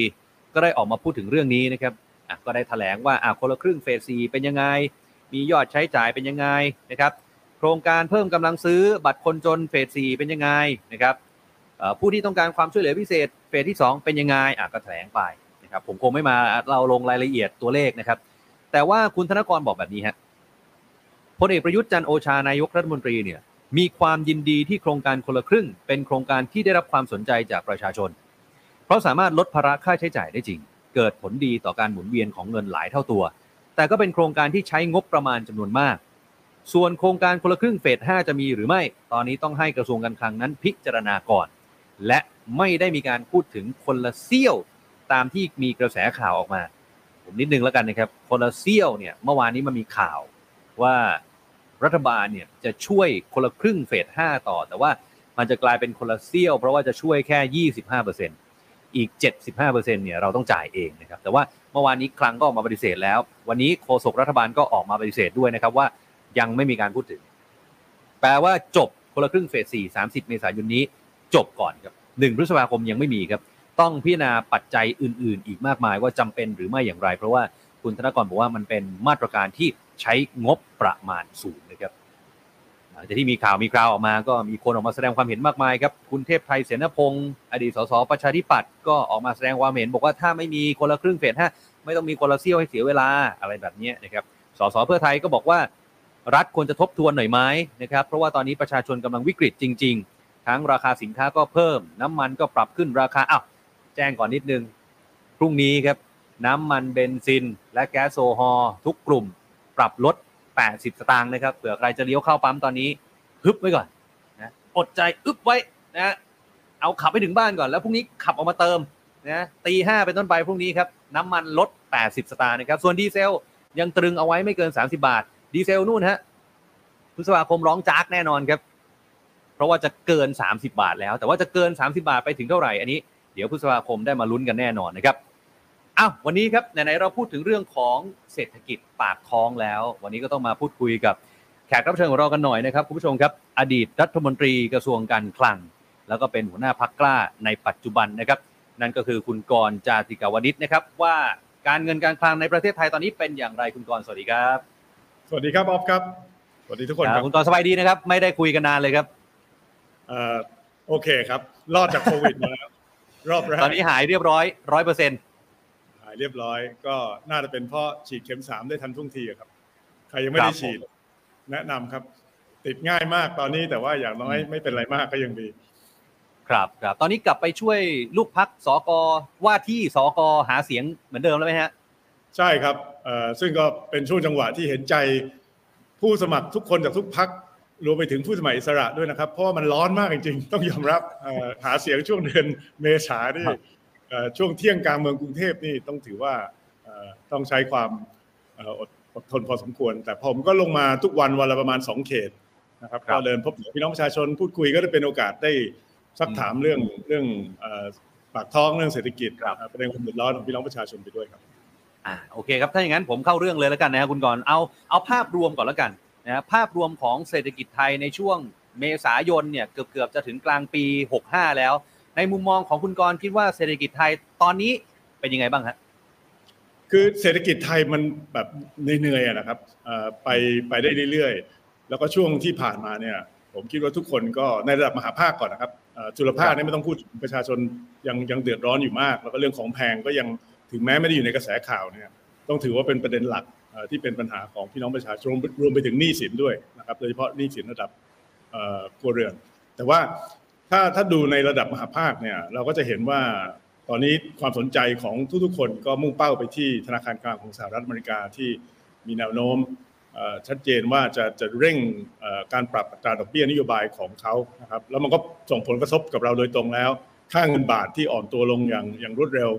ก็ได้ออกมาพูดถึงเรื่องนี้นะครับก็ได้แถลงว่าอะคนละครึ่งเฟสซีเป็นยังไง มียอดใช้จ่ายเป็นยังไงนะครับ โครงการเพิ่มกำลังซื้อบัตรคนจนเฟสซีเป็นยังไงนะครับผู้ที่ต้องการความช่วยเหลือพิเศษเฟสที่ 2 เป็นยังไงอะก็แถลงไปนะครับผมคงไม่มาเราลงรายละเอียดตัวเลขนะครับ แต่ว่าคุณธนกรบอกแบบนี้ฮะพลเอกประยุทธ์จันโอชานายกรัฐมนตรีเนี่ยมีความยินดีที่โครงการคนละครึ่ง เป็นโครงการที่ได้รับความสนใจจากประชาชน เพราะสามารถลดภาระค่าใช้จ่ายได้จริง เกิดผลดีต่อการหมุนเวียนของเงินหลายเท่าตัว แต่ก็เป็นโครงการที่ใช้งบประมาณจำนวนมาก ส่วนโครงการคนละครึ่งเฟส 5 จะมีหรือไม่ ตอนนี้ต้องให้กระทรวงการคลังนั้นพิจารณาก่อน และไม่ได้มีการพูดถึงคนละเซี่ยวตามที่มีกระแสข่าวออกมา ผมนิดนึงแล้วกันนะครับ คนละเซี่ยวเนี่ยเมื่อวานนี้มันมีข่าวว่ารัฐบาลเนี่ยจะช่วยคนละครึ่งเฟส 5 ต่อ แต่ว่ามันจะกลายเป็นคนละเซี่ยว เพราะว่าจะช่วยแค่ 25%อีก 75%เนี่ยเราต้องจ่ายเองนะครับ แต่ว่าเมื่อวานนี้คลังก็ออกมาปฏิเสธแล้ว วันนี้โฆษกรัฐบาลก็ออกมาปฏิเสธด้วยนะครับว่า ยังไม่มีการพูดถึง แปลว่าจบคนละครึ่งเฟส4 30เมษายนนี้ จบก่อนครับ1พฤษภาคมยังไม่มีครับ ต้องพิจารณาปัจจัยอื่น ๆ อีกมากมายว่าจำเป็นหรือไม่อย่างไร เพราะว่าคุณธนกรบอกว่ามันเป็นมาตรการที่ใช้งบประมาณสูงนะครับหลังจากที่มีข่าวมีคราวออกมา ก็มีคนออกมาแสดงความเห็นมากมายครับ คุณเทพไทยเสนพงศ์อดีตสสประชาธิปัตย์ก็ออกมาแสดงความเห็น บอกว่าถ้าไม่มีคนละครึ่งเฟสห้าไม่ต้องมีคนละเซี่ยวให้เสียเวลาอะไรแบบนี้นะครับสสเพื่อไทยก็บอกว่า รัฐควรจะทบทวนหน่อยไหมนะครับ เพราะว่าตอนนี้ประชาชนกำลังวิกฤตจริง ๆ ทั้งราคาสินค้าก็เพิ่ม น้ำมันก็ปรับขึ้นราคาอ้าวแจ้งก่อนนิดนึง พรุ่งนี้ครับ น้ำมันเบนซิน และแก๊สโซฮอลทุกกลุ่ม ปรับลด 80 สตางค์นะครับเผื่อใครจะเลี้ยวเข้าปั๊มตอนนี้ฮึบไว้ก่อนนะอดใจอึบไว้นะเอาขับไปถึงบ้านก่อนแล้วพรุ่งนี้ขับออกมาเติมนะตีห้าเป็นต้นไปพรุ่งนี้ครับน้ำมันลด 80 สตางค์นะครับส่วนดีเซลยังตรึงเอาไว้ไม่เกิน 30 บาท ดีเซลนู่นฮะพฤษภาคมร้องจากแน่นอนครับ เพราะว่าจะเกิน 30 บาทแล้ว แต่ว่าจะเกิน 30 บาทไปถึงเท่าไหร่อันนี้เดี๋ยวพฤษภาคมได้มาลุ้นกันแน่นอนนะครับอ้าววันนี้ครับไหนๆเราพูดถึงเรื่องของเศรษฐกิจปากท้องแล้ว วันนี้ก็ต้องมาพูดคุยกับแขกรับเชิญของเรากันหน่อยนะครับคุณผู้ชมครับอดีตรัฐมนตรีกระทรวงการคลัง แล้วก็เป็นหัวหน้าพักกล้าในปัจจุบันนะครับ นั่นก็คือคุณกรจาติกาวนิชนะครับว่าการเงินการคลังในประเทศไทยตอนนี้เป็นอย่างไรคุณกรสวัสดีครับ สวัสดีครับออฟครับสวัสดีทุกคนครับคุณกรณ์สบายดีนะครับ ไม่ได้คุยกันนานเลยครับเอ่อโอเคครับ รอดจากโควิดมาแล้วรอบแรกตอนนี้หายเรียบร้อยร้อยเปอร์เซ็นต์หายเรียบร้อย ก็น่าจะเป็นเพราะฉีดเข็มสามได้ทันท่วงทีอะครับ ใครยังไม่ได้ฉีด แนะนำครับ ติดง่ายมากตอนนี้แต่ว่าอย่างน้อยไม่เป็นไรมากก็ยังดี ครับครับตอนนี้กลับไปช่วยลูกพักสกว่าที่สกหาเสียงเหมือนเดิมแล้วไหมฮะ ใช่ครับเอ่อ ซึ่งก็เป็นช่วงจังหวะที่เห็นใจผู้สมัครทุกคนจากทุกพักรวมไปถึงผู้สมัครอิสระด้วยนะครับ เพราะว่ามันร้อนมากจริงๆ ต้องยอมรับเอ่อหาเสียงช่วงเดือนเมษานี่ครับเอ่อช่วงเที่ยงกลางเมืองกรุงเทพนี่ต้องถือว่าเอ่อต้องใช้ความเอ่ออดอดทนพอสมควร แต่ผมก็ลงมาทุกวันวันละประมาณสองเขตนะครับครับก็เดินพบพี่น้องประชาชนพูดคุยก็ได้เป็นโอกาสได้ซักถามเรื่องเรื่องเอ่อปากท้องเรื่องเศรษฐกิจครับเอ่อประเด็นความเดือดร้อนของพี่น้องประชาชนไปด้วยครับ อ่าโอเคครับถ้าอย่างนั้นผมเข้าเรื่องเลยแล้วกันนะครับคุณกรณ์เอาเอาภาพรวมก่อนแล้วกันนะภาพรวมของเศรษฐกิจไทยในช่วงเมษายนเนี่ยเกือบเกือบจะถึงกลางปี 65 แล้ว ในมุมมองของคุณกรณ์คิดว่าเศรษฐกิจไทยตอนนี้เป็นยังไงบ้างฮะคือเศรษฐกิจไทยมันแบบเหนื่อยๆนะครับไปไปได้เรื่อยๆ แล้วก็ช่วงที่ผ่านมาเนี่ย ผมคิดว่าทุกคนก็ในระดับมหาภาคก่อนนะครับจุลภาคนี่ไม่ต้องพูดประชาชนยังยังเดือดร้อนอยู่มาก แล้วก็เรื่องของแพงก็ยัง ถึงแม้ไม่ได้อยู่ในกระแสข่าวเนี่ยต้องถือว่าเป็นประเด็นหลักที่เป็นปัญหาของพี่น้องประชาชนรวมรวมไปถึงหนี้สินด้วยนะครับโดยเฉพาะหนี้สินระดับเอ่อครัวเรือนแต่ว่าถ้าถ้าดูในระดับมหาภาคเนี่ยเราก็จะเห็นว่าตอนนี้ความสนใจของทุกๆ คนก็มุ่งเป้าไปที่ธนาคารกลางของสหรัฐอเมริกาที่มีแนวโน้มชัดเจนว่าจะจะเร่งการปรับอัตราดอกเบี้ยนโยบายของเขานะครับแล้วมันก็ส่งผลกระทบกับเราโดยตรงแล้ว ค่าเงินบาทที่อ่อนตัวลงอย่างอย่างรวดเร็ว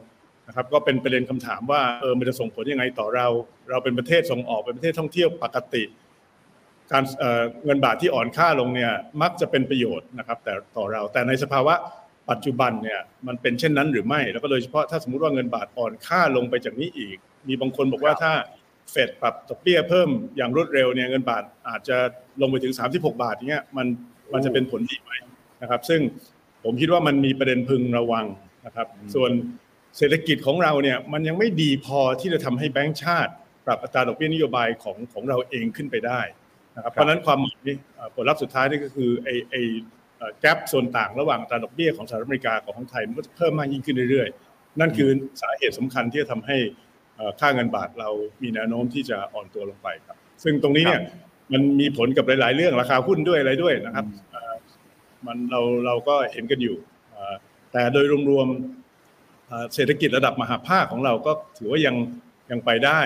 นะครับก็เป็นประเด็นคำถามว่าเออมันจะส่งผลยังไงต่อเรา เราเป็นประเทศส่งออกเป็นประเทศท่องเที่ยวปกติ การเอ่อเงินบาทที่อ่อนค่าลงเนี่ยมักจะเป็นประโยชน์นะครับ แต่ต่อเราแต่ในสภาวะปัจจุบันเนี่ยมันเป็นเช่นนั้นหรือไม่ แล้วก็โดยเฉพาะถ้าสมมุติว่าเงินบาทอ่อนค่าลงไปจากนี้อีก มีบางคนบอกว่าถ้าเฟดปรับดอกเบี้ยเพิ่มอย่างรวดเร็วเนี่ยเงินบาทอาจจะลงไปถึง 36 บาทอย่างเงี้ยมันมันจะเป็นผลดีไหมนะครับ ซึ่งผมคิดว่ามันมีประเด็นพึงระวังนะครับ ส่วน เศรษฐกิจของเราเนี่ยมันยังไม่ดีพอที่จะทำให้แบงก์ชาติ ปรับอัตราดอกเบี้ยนโยบายของของเราเองขึ้นไปได้นะครับเพราะฉะนั้นความหมายเอ่อผลลัพธ์สุดท้ายนี่ก็คือไอ้ไอ้แกลบส่วนต่างระหว่างอัตราดอกเบี้ยของสหรัฐอเมริกากับของไทยมันก็จะเพิ่มมากยิ่งขึ้นเรื่อยๆ นั่นคือสาเหตุสำคัญที่จะทำให้เอ่อค่าเงินบาทเรามีแนวโน้มที่จะอ่อนตัวลงไปครับ ซึ่งตรงนี้เนี่ยมันมีผลกับหลาย ๆ เรื่องราคาหุ้นด้วยอะไรด้วยนะครับเอ่อมันเราเราก็เห็นกันอยู่เอ่อแต่โดยรวมๆ เอ่อเศรษฐกิจระดับมหาภาคของเราก็ถือว่ายังยังไปได้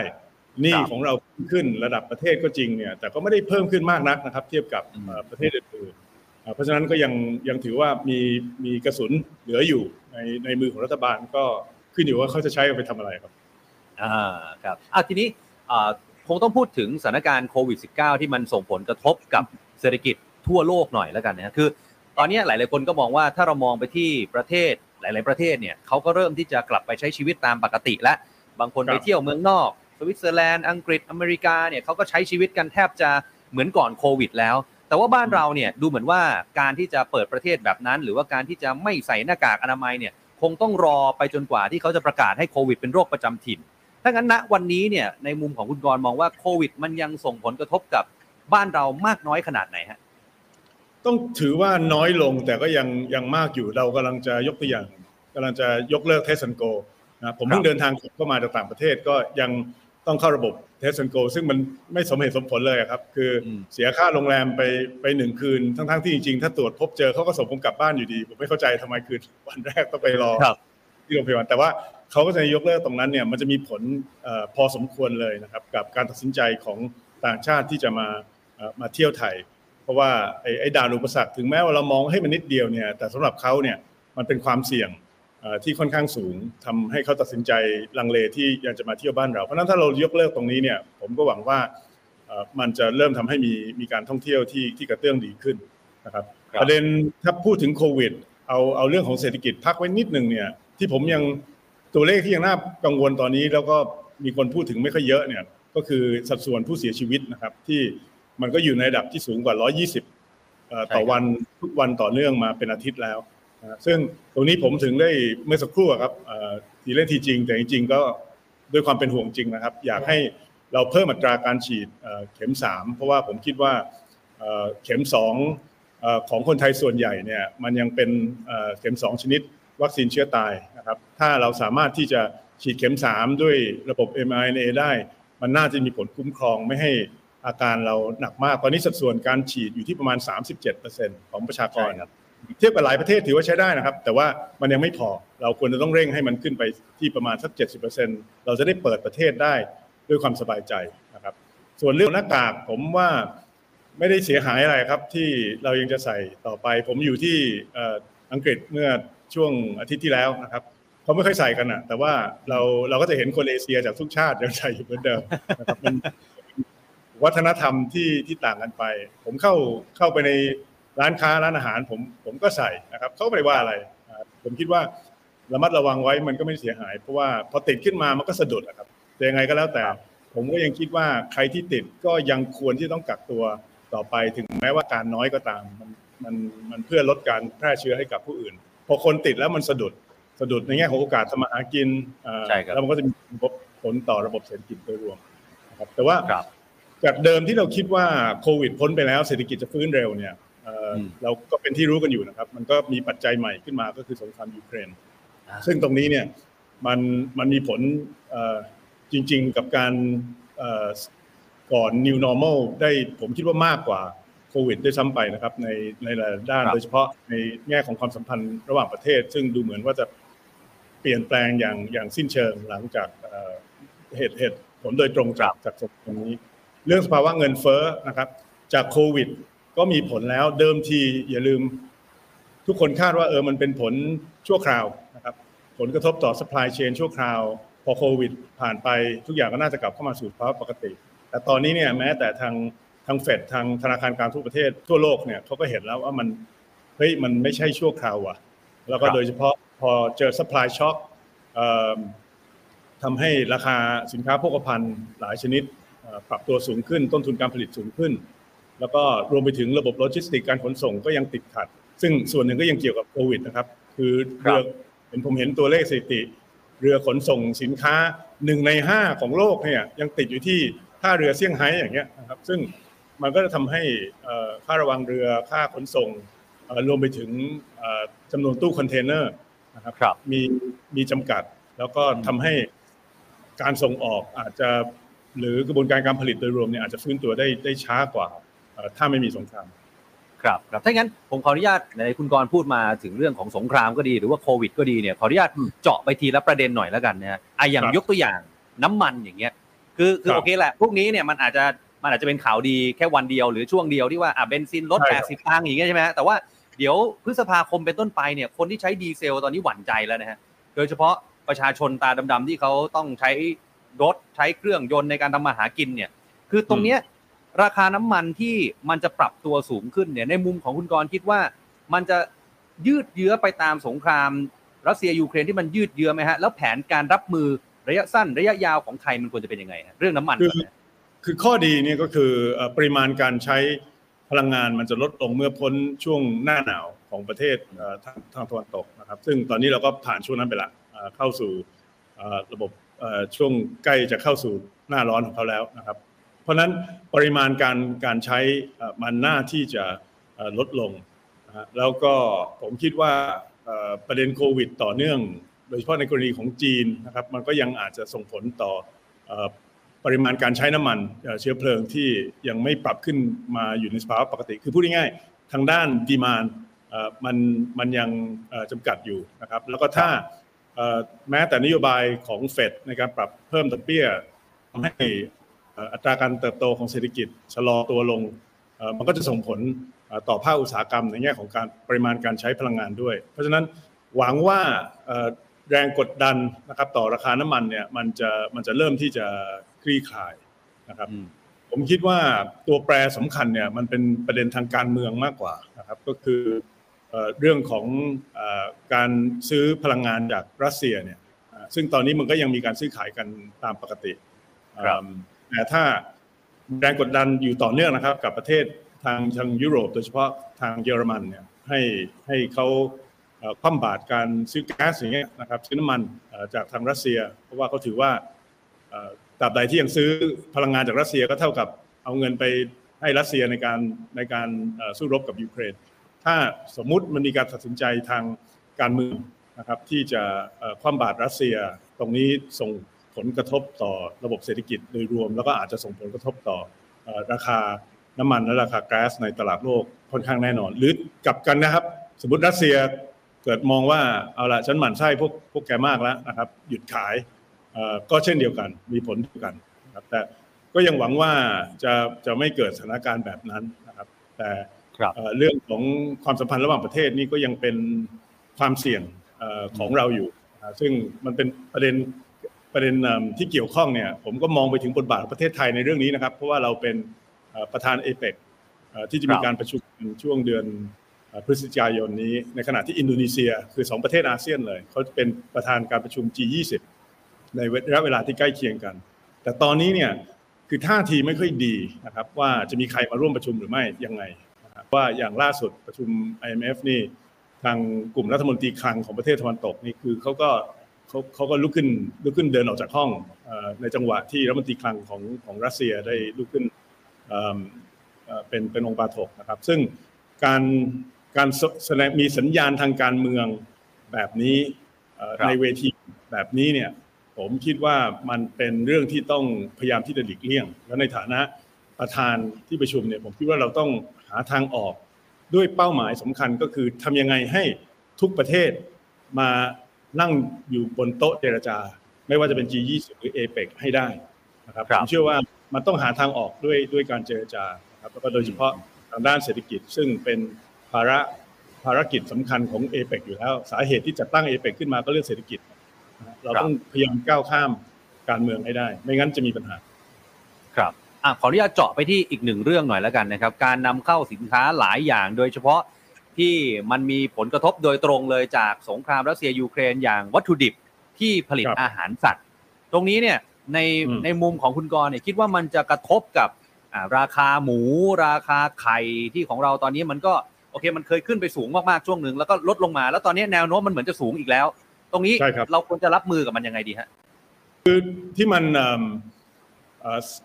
หนี้ครับของเราขึ้นระดับประเทศก็จริงเนี่ย แต่ก็ไม่ได้เพิ่มขึ้นมากนักนะครับ เทียบกับอืมเอ่อประเทศอื่นๆเอ่อเพราะฉะนั้นก็ยังยังถือว่ามีมีกระสุนเหลืออยู่ในในมือของรัฐบาลก็ขึ้นอยู่ว่าเขาจะใช้เอาไปทำอะไรครับอ่าครับอะทีนี้อ่าคงต้องพูดถึงสถานการณ์โควิด -19 ที่มันส่งผลกระทบกับเศรษฐกิจทั่วโลกหน่อยแล้วกันนะคือ ตอนนี้หลาย ๆ คนก็มองว่าถ้าเรามองไปที่ประเทศ หลาย ๆ ประเทศเนี่ยเขาก็เริ่มที่จะกลับไปใช้ชีวิตตามปกติและบางคนครับไปเที่ยวเมืองนอกสวิตเซอร์แลนด์อังกฤษอเมริกาเนี่ยเขาก็ใช้ชีวิตกันแทบจะเหมือนก่อนโควิด แล้ว แต่ว่าบ้านเราเนี่ยดูเหมือนว่าการที่จะเปิดประเทศแบบนั้น หรือว่าการที่จะไม่ใส่หน้ากากอนามัยเนี่ยคงต้องรอไปจนกว่าที่เขาจะประกาศให้โควิดเป็นโรคประจำถิ่น ถ้างั้นณวันนี้เนี่ยในมุมของคุณกรณ์มองว่าโควิด มันยังส่งผลกระทบกับบ้านเรามากน้อยขนาดไหนฮะ ต้องถือว่าน้อยลงแต่ก็ยังยังมากอยู่เรากำลังจะยกตัวอย่างกำลังจะยกเลิกเทสันโกนะผมเพิ่งเดินทางกลับเข้ามาจากต่างประเทศก็ยังต้องเข้าระบบเทสันโกซึ่งมันไม่สมเหตุสมผลเลยอะครับ คืออมเสียค่าโรงแรมไปไปหนึ่งคืน ทั้งๆที่จริงๆ ถ้าตรวจพบเจอเขาก็ส่งผมกลับบ้านอยู่ดี ผมไม่เข้าใจทำไมคืนวันแรกต้องไปรอครับที่โรงพยาบาลแต่ว่าเขาก็จะยกเลิกตรงนั้นเนี่ยมันจะมีผลเออพอสมควรเลยนะครับ กับการตัดสินใจของต่างชาติที่จะมาเอ่อมาเที่ยวไทย เพราะว่าไอ้ไอ้ด่านอุปสรรคถึงแม้ว่าเรามองให้มันนิดเดียวเนี่ยแต่สำหรับเขาเนี่ยมันเป็นความเสี่ยงเอ่อที่ค่อนข้างสูงทำให้เขาตัดสินใจลังเลที่อยากจะมาเที่ยวบ้านเรา เพราะฉะนั้นถ้าเรายกเลิกตรงนี้เนี่ยผมก็หวังว่าเอ่อมันจะเริ่มทำให้มีมีการท่องเที่ยวที่ที่กระเตื้องดีขึ้นนะครับครับประเด็นถ้าพูดถึงโควิดเอาเอาเรื่องของเศรษฐกิจพักไว้นิดหนึ่งเนี่ยที่ผมยังตัวเลขที่ยังน่ากังวลตอนนี้แล้วก็มีคนพูดถึงไม่ค่อยเยอะเนี่ยก็คือสัดส่วนผู้เสียชีวิตนะครับที่ มันก็อยู่ในระดับที่สูงกว่า 120เอ่อต่อใช่ครับวันทุกวันต่อเนื่องมาเป็นอาทิตย์แล้วนะซึ่งตรงนี้ผมถึงได้เมื่อสักครู่อะครับเอ่อทีเล่นทีจริง แต่จริงๆก็ด้วยความเป็นห่วงจริงนะครับ อยากให้เราเพิ่มอัตราการฉีดเอ่อเข็ม 3 เพราะว่าผมคิดว่าเอ่อเข็ม2เอ่อของคนไทยส่วนใหญ่เนี่ยมันยังเป็นเอ่อเข็ม 2 ชนิดวัคซีนเชื้อตายนะครับถ้าเราสามารถที่จะฉีดเข็ม 3 ด้วยระบบ mRNA ได้ มันน่าจะมีผลคุ้มครองไม่ให้ อาการเราหนักมากตอนนี้สัดส่วนการฉีดอยู่ที่ประมาณ 37%ของประชากรใช่ครับเทียบกับหลายประเทศถือว่าใช้ได้นะครับ แต่ว่ามันยังไม่พอเราควรจะต้องเร่งให้มันขึ้นไปที่ประมาณสัก 70%เราจะได้เปิดประเทศได้ด้วยความสบายใจนะครับ ส่วนเรื่องหน้ากากผมว่าไม่ได้เสียหายอะไรครับที่เรายังจะใส่ต่อไป ผมอยู่ที่เอ่ออังกฤษเมื่อช่วงอาทิตย์ที่แล้วนะครับเขาไม่ค่อยใส่กันอะ แต่ว่าเราเราก็จะเห็นคนเอเชียจากทุกชาติยังใส่อยู่เหมือนเดิมนะครับมัน วัฒนธรรมที่ที่ต่างกันไป ผมเข้าเข้าไปในร้านค้าร้านอาหาร ผมผมก็ใส่นะครับเขาไม่ได้ว่าอะไรอ่าผมคิดว่าระมัดระวังไว้มันก็ไม่เสียหาย เพราะว่าพอติดขึ้นมามันก็สะดุดนะครับแต่ยังไงก็แล้วแต่ ผมก็ยังคิดว่าใครที่ติดก็ยังควรที่ต้องกักตัวต่อไปถึงแม้ว่าการน้อยก็ตามมันมันมันเพื่อลดการแพร่เชื้อให้กับผู้อื่น พอคนติดแล้วมันสะดุดสะดุดในแง่ของโอกาสทำมาหากินเอ่อใช่ครับแล้วมันก็จะมีผลต่อระบบเศรษฐกิจโดยรวมนะครับแต่ว่าครับ จากเดิมที่เราคิดว่าโควิดพ้นไปแล้วเศรษฐกิจจะฟื้นเร็วเนี่ยเอ่ออมเราก็เป็นที่รู้กันอยู่นะครับ มันก็มีปัจจัยใหม่ขึ้นมาก็คือสงครามยูเครนอ่าซึ่งตรงนี้เนี่ยมันมันมีผลเอ่อจริง ๆ กับการเอ่อก่อน new normal ได้ผมคิดว่ามากกว่าโควิดด้วยซ้ำไปนะครับ ในในหลายด้านครับโดยเฉพาะในแง่ของความสัมพันธ์ระหว่างประเทศ ซึ่งดูเหมือนว่าจะเปลี่ยนแปลงอย่างอย่างสิ้นเชิงหลังจากเอ่อเหตุเหตุผลโดยตรงจากจากสงครามนี้ เรื่องสภาวะเงินเฟ้อนะครับ จากโควิด ก็มีผลแล้วเดิมทีอย่าลืม ทุกคนคาดว่าเออมันเป็นผลชั่วคราวนะครับ ผลกระทบต่อ supply chain ชั่วคราว พอโควิด ผ่านไปทุกอย่างก็น่าจะกลับเข้ามาสู่ภาวะปกติ แต่ตอนนี้เนี่ยแม้แต่ทางทางเฟดทางธนาคารกลางทุกประเทศทั่วโลกเนี่ยเขาก็เห็นแล้วว่ามันเฮ้ยมันไม่ใช่ชั่วคราวว่ะ แล้วก็โดยเฉพาะพอเจอ supply shock เอ่อทำให้ราคาสินค้าโภคภัณฑ์หลายชนิด ปรับตัวสูงขึ้นต้นทุนการผลิตสูงขึ้น แล้วก็รวมไปถึงระบบโลจิสติกการขนส่งก็ยังติดขัด ซึ่งส่วนหนึ่งก็ยังเกี่ยวกับโควิดนะครับ คือครัเรืบอเห็นผมเห็นตัวเลขสถิติ เรือขนส่งสินค้าหนึ่งในห้าของโลกเนี่ยยังติดอยู่ที่ท่าเรือเซี่ยงไฮ้อย่างเงี้ยนะครับ ซึ่งมันก็จะทำให้เอ่อค่าระวางเรือค่าขนส่งเอ่อรวมไปถึงเอ่อจำนวนตู้คอนเทนเนอร์นะครับครับมีมีจำกัด แล้วก็ทำให้การส่งออกอาจจะ หรือกระบวนการการผลิตโดยรวมเนี่ยอาจจะฟื้นตัวได้ได้ช้ากว่าเอ่อถ้าไม่มีสงครามครับครับถ้างั้นผมขออนุญาตในคุณกรณ์พูดมาถึงเรื่องของสงครามก็ดีหรือว่าโควิด ก็ดีเนี่ยขออนุญาตอืมเจาะไปทีละประเด็นหน่อยแล้วกันนะฮะอะอย่างครับยกตัวอย่างน้ำมันอย่างเงี้ยคือคือครับโอเคแหละพวกนี้เนี่ยมันอาจจะมันอาจจะเป็นข่าวดีแค่วันเดียวหรือช่วงเดียวที่ว่าอะเบนซินลดใช่ครับ80ตังค์อย่างเงี้ยใช่ไหมฮะแต่ว่าเดี๋ยวพฤษภาคมเป็นต้นไปเนี่ยคนที่ใช้ดีเซลตอนนี้หวั่นใจแล้วนะฮะโดยเฉพาะประชาชนตาดำๆที่เขาต้องใช้ รถใช้เครื่องยนต์ในการทำมาหากินเนี่ย คือตรงเนี้ยราคาน้ำมันที่มันจะปรับตัวสูงขึ้นเนี่ยในมุมของคุณกรณ์คิดว่า มันจะยืดเยื้อไปตามสงครามรัสเซียยูเครนที่มันยืดเยื้อไหมฮะแล้วแผนการรับมือระยะสั้นระยะยาวของไทยมันควรจะเป็นยังไงฮะเรื่องน้ำมันคือคือข้อดีเนี่ยก็คือปริมาณการใช้พลังงานมันจะลดลงเมื่อพ้นช่วงหน้าหนาวของประเทศทางทางตะวันตกนะครับ ซึ่งตอนนี้เราก็ผ่านช่วงนั้นไปละเข้าสู่ระบบ ช่วงใกล้จะเข้าสู่หน้าร้อนของเขาแล้วนะครับ เพราะฉะนั้นปริมาณการการใช้มันน่าที่จะลดลงนะแล้วก็ผมคิดว่าประเด็นโควิด ต่อเนื่อง โดยเฉพาะในกรณีของจีนนะครับ มันก็ยังอาจจะส่งผลต่อปริมาณการใช้น้ำมันเชื้อเพลิงที่ยังไม่ปรับขึ้นมาอยู่ในสภาวะปกติ คือพูดง่ายๆทางด้านดีมานมันมันยังจำกัดอยู่นะครับ แล้วก็ถ้า แม้แต่นโยบายของเฟดในการปรับเพิ่มดอกเบี้ยทำให้เอ่ออัตราการเติบโตของเศรษฐกิจชะลอตัวลงเอ่อมันก็จะส่งผลเอ่อต่อภาคอุตสาหกรรมในแง่ของการปริมาณการใช้พลังงานด้วย เพราะฉะนั้นหวังว่าเอ่อแรงกดดันนะครับต่อราคาน้ำมันเนี่ยมันจะมันจะเริ่มที่จะคลี่คลายนะครับอืมผมคิดว่าตัวแปรสำคัญเนี่ยมันเป็นประเด็นทางการเมืองมากกว่านะครับก็คือ เอ่อเรื่องของเอ่อการซื้อพลังงานจากรัสเซียเนี่ยอ่าซึ่งตอนนี้มันก็ยังมีการซื้อขายกันตามปกติครับอืมแต่ถ้าแรงกดดันอยู่ต่อเนื่องนะครับ กับประเทศทางทางยุโรป โดยเฉพาะทางเยอรมันเนี่ยให้ให้เขาเอ่อคว่ำบาตรการซื้อแก๊สอย่างเงี้ยนะครับซื้อน้ำมันเอ่อจากทางรัสเซีย เพราะว่าเขาถือว่าเอ่อตราบใดที่ยังซื้อพลังงานจากรัสเซียก็เท่ากับเอาเงินไปให้รัสเซียในการในการเอ่อสู้รบกับยูเครน ถ้าสมมุติมันมีการตัดสินใจทางการเมืองนะครับที่จะคว่ำบาตรรัสเซียตรงนี้ส่งผลกระทบต่อระบบเศรษฐกิจโดยรวม แล้วก็อาจจะส่งผลกระทบต่อราคาน้ำมันและราคาแก๊สในตลาดโลกค่อนข้างแน่นอน หรือกลับกันนะครับ สมมติรัสเซียเกิดมองว่าเอาละฉันหมั่นไส้พวกพวกแกมากแล้วนะครับ หยุดขายก็เช่นเดียวกันมีผลเดียวกันครับแต่ก็ยังหวังว่าจะจะไม่เกิดสถานการณ์แบบนั้นนะครับ แต่ เอ่อเรื่องของความสัมพันธ์ระหว่างประเทศนี่ก็ยังเป็นความเสี่ยงเอ่อของเราอยู่อ่าซึ่งมันเป็นประเด็นประเด็นเอิ่มที่เกี่ยวข้องเนี่ยผมก็มองไปถึงบทบาทของประเทศไทยในเรื่องนี้นะครับ เพราะว่าเราเป็นเอ่อประธานเอเปกที่จะมีครับการประชุมกันช่วงเดือนเอ่อพฤศจิกายนนี้ ในขณะที่อินโดนีเซียคือสองประเทศอาเซียนเลยเขาเป็นประธานการประชุม G20 ในระยะเวลาที่ใกล้เคียงกัน แต่ตอนนี้เนี่ยคือท่าทีไม่ค่อยดีนะครับว่าจะมีใครมาร่วมประชุมหรือไม่ยังไงนะครับ ว่าอย่างล่าสุดประชุม IMF นี่ทางกลุ่มรัฐมนตรีคลังของประเทศตะวันตกนี่คือเขาก็เขาเขาก็ลุกขึ้นลุกขึ้นเดินออกจากห้องเอ่อในจังหวะที่รัฐมนตรีคลังของของรัสเซียได้ลุกขึ้นเอิ่มเอ่อเป็นเป็นองค์ปาถกนะครับ ซึ่งการการแสแสดงมีสัญญาณทางการเมืองแบบนี้เอ่อครับในเวทีแบบนี้เนี่ยผมคิดว่ามันเป็นเรื่องที่ต้องพยายามที่จะหลีกเลี่ยง และในฐานะประธานที่ประชุมเนี่ยผมคิดว่าเราต้อง หาทางออกด้วยเป้าหมายสำคัญก็คือทำยังไงให้ทุกประเทศมานั่งอยู่บนโต๊ะเจรจา ไม่ว่าจะเป็น G20 หรือ APEC ให้ได้นะครับครัผบมเชื่อว่ามันต้องหาทางออกด้วยด้วยการเจรจานะครับแล้วก็โดยเฉพาะทางด้านเศรษฐกิจ ซึ่งเป็นภาระภารกิจสำคัญของ APEC อยู่แล้ว สาเหตุที่จัดตั้ง APEC ขึ้นมาก็เรื่องเศรษฐกิจ เราต้องพยายามก้าวข้ามการเมืองให้ได้ ไม่งั้นจะมีปัญหา ครับ อะขออนุญาตเจาะไปที่อีกหนึ่งเรื่องหน่อยแล้วกันนะครับ การนำเข้าสินค้าหลายอย่างโดยเฉพาะที่มันมีผลกระทบโดยตรงเลยจากสงครามรัสเซียยูเครนอย่างวัตถุดิบที่ผลิตครับอาหารสัตว์ ตรงนี้เนี่ยในอืมในมุมของคุณกรณ์เนี่ยคิดว่ามันจะกระทบกับอ่าราคาหมู ราคาไข่ที่ของเราตอนนี้มันก็โอเคมันเคยขึ้นไปสูงมากๆช่วงหนึ่งแล้วก็ลดลงมา แล้วตอนนี้แนวโน้มมันเหมือนจะสูงอีกแล้ว ตรงนี้ใช่ครับเราควรจะรับมือกับมันยังไงดีฮะที่มันเอิ่มเอ่อ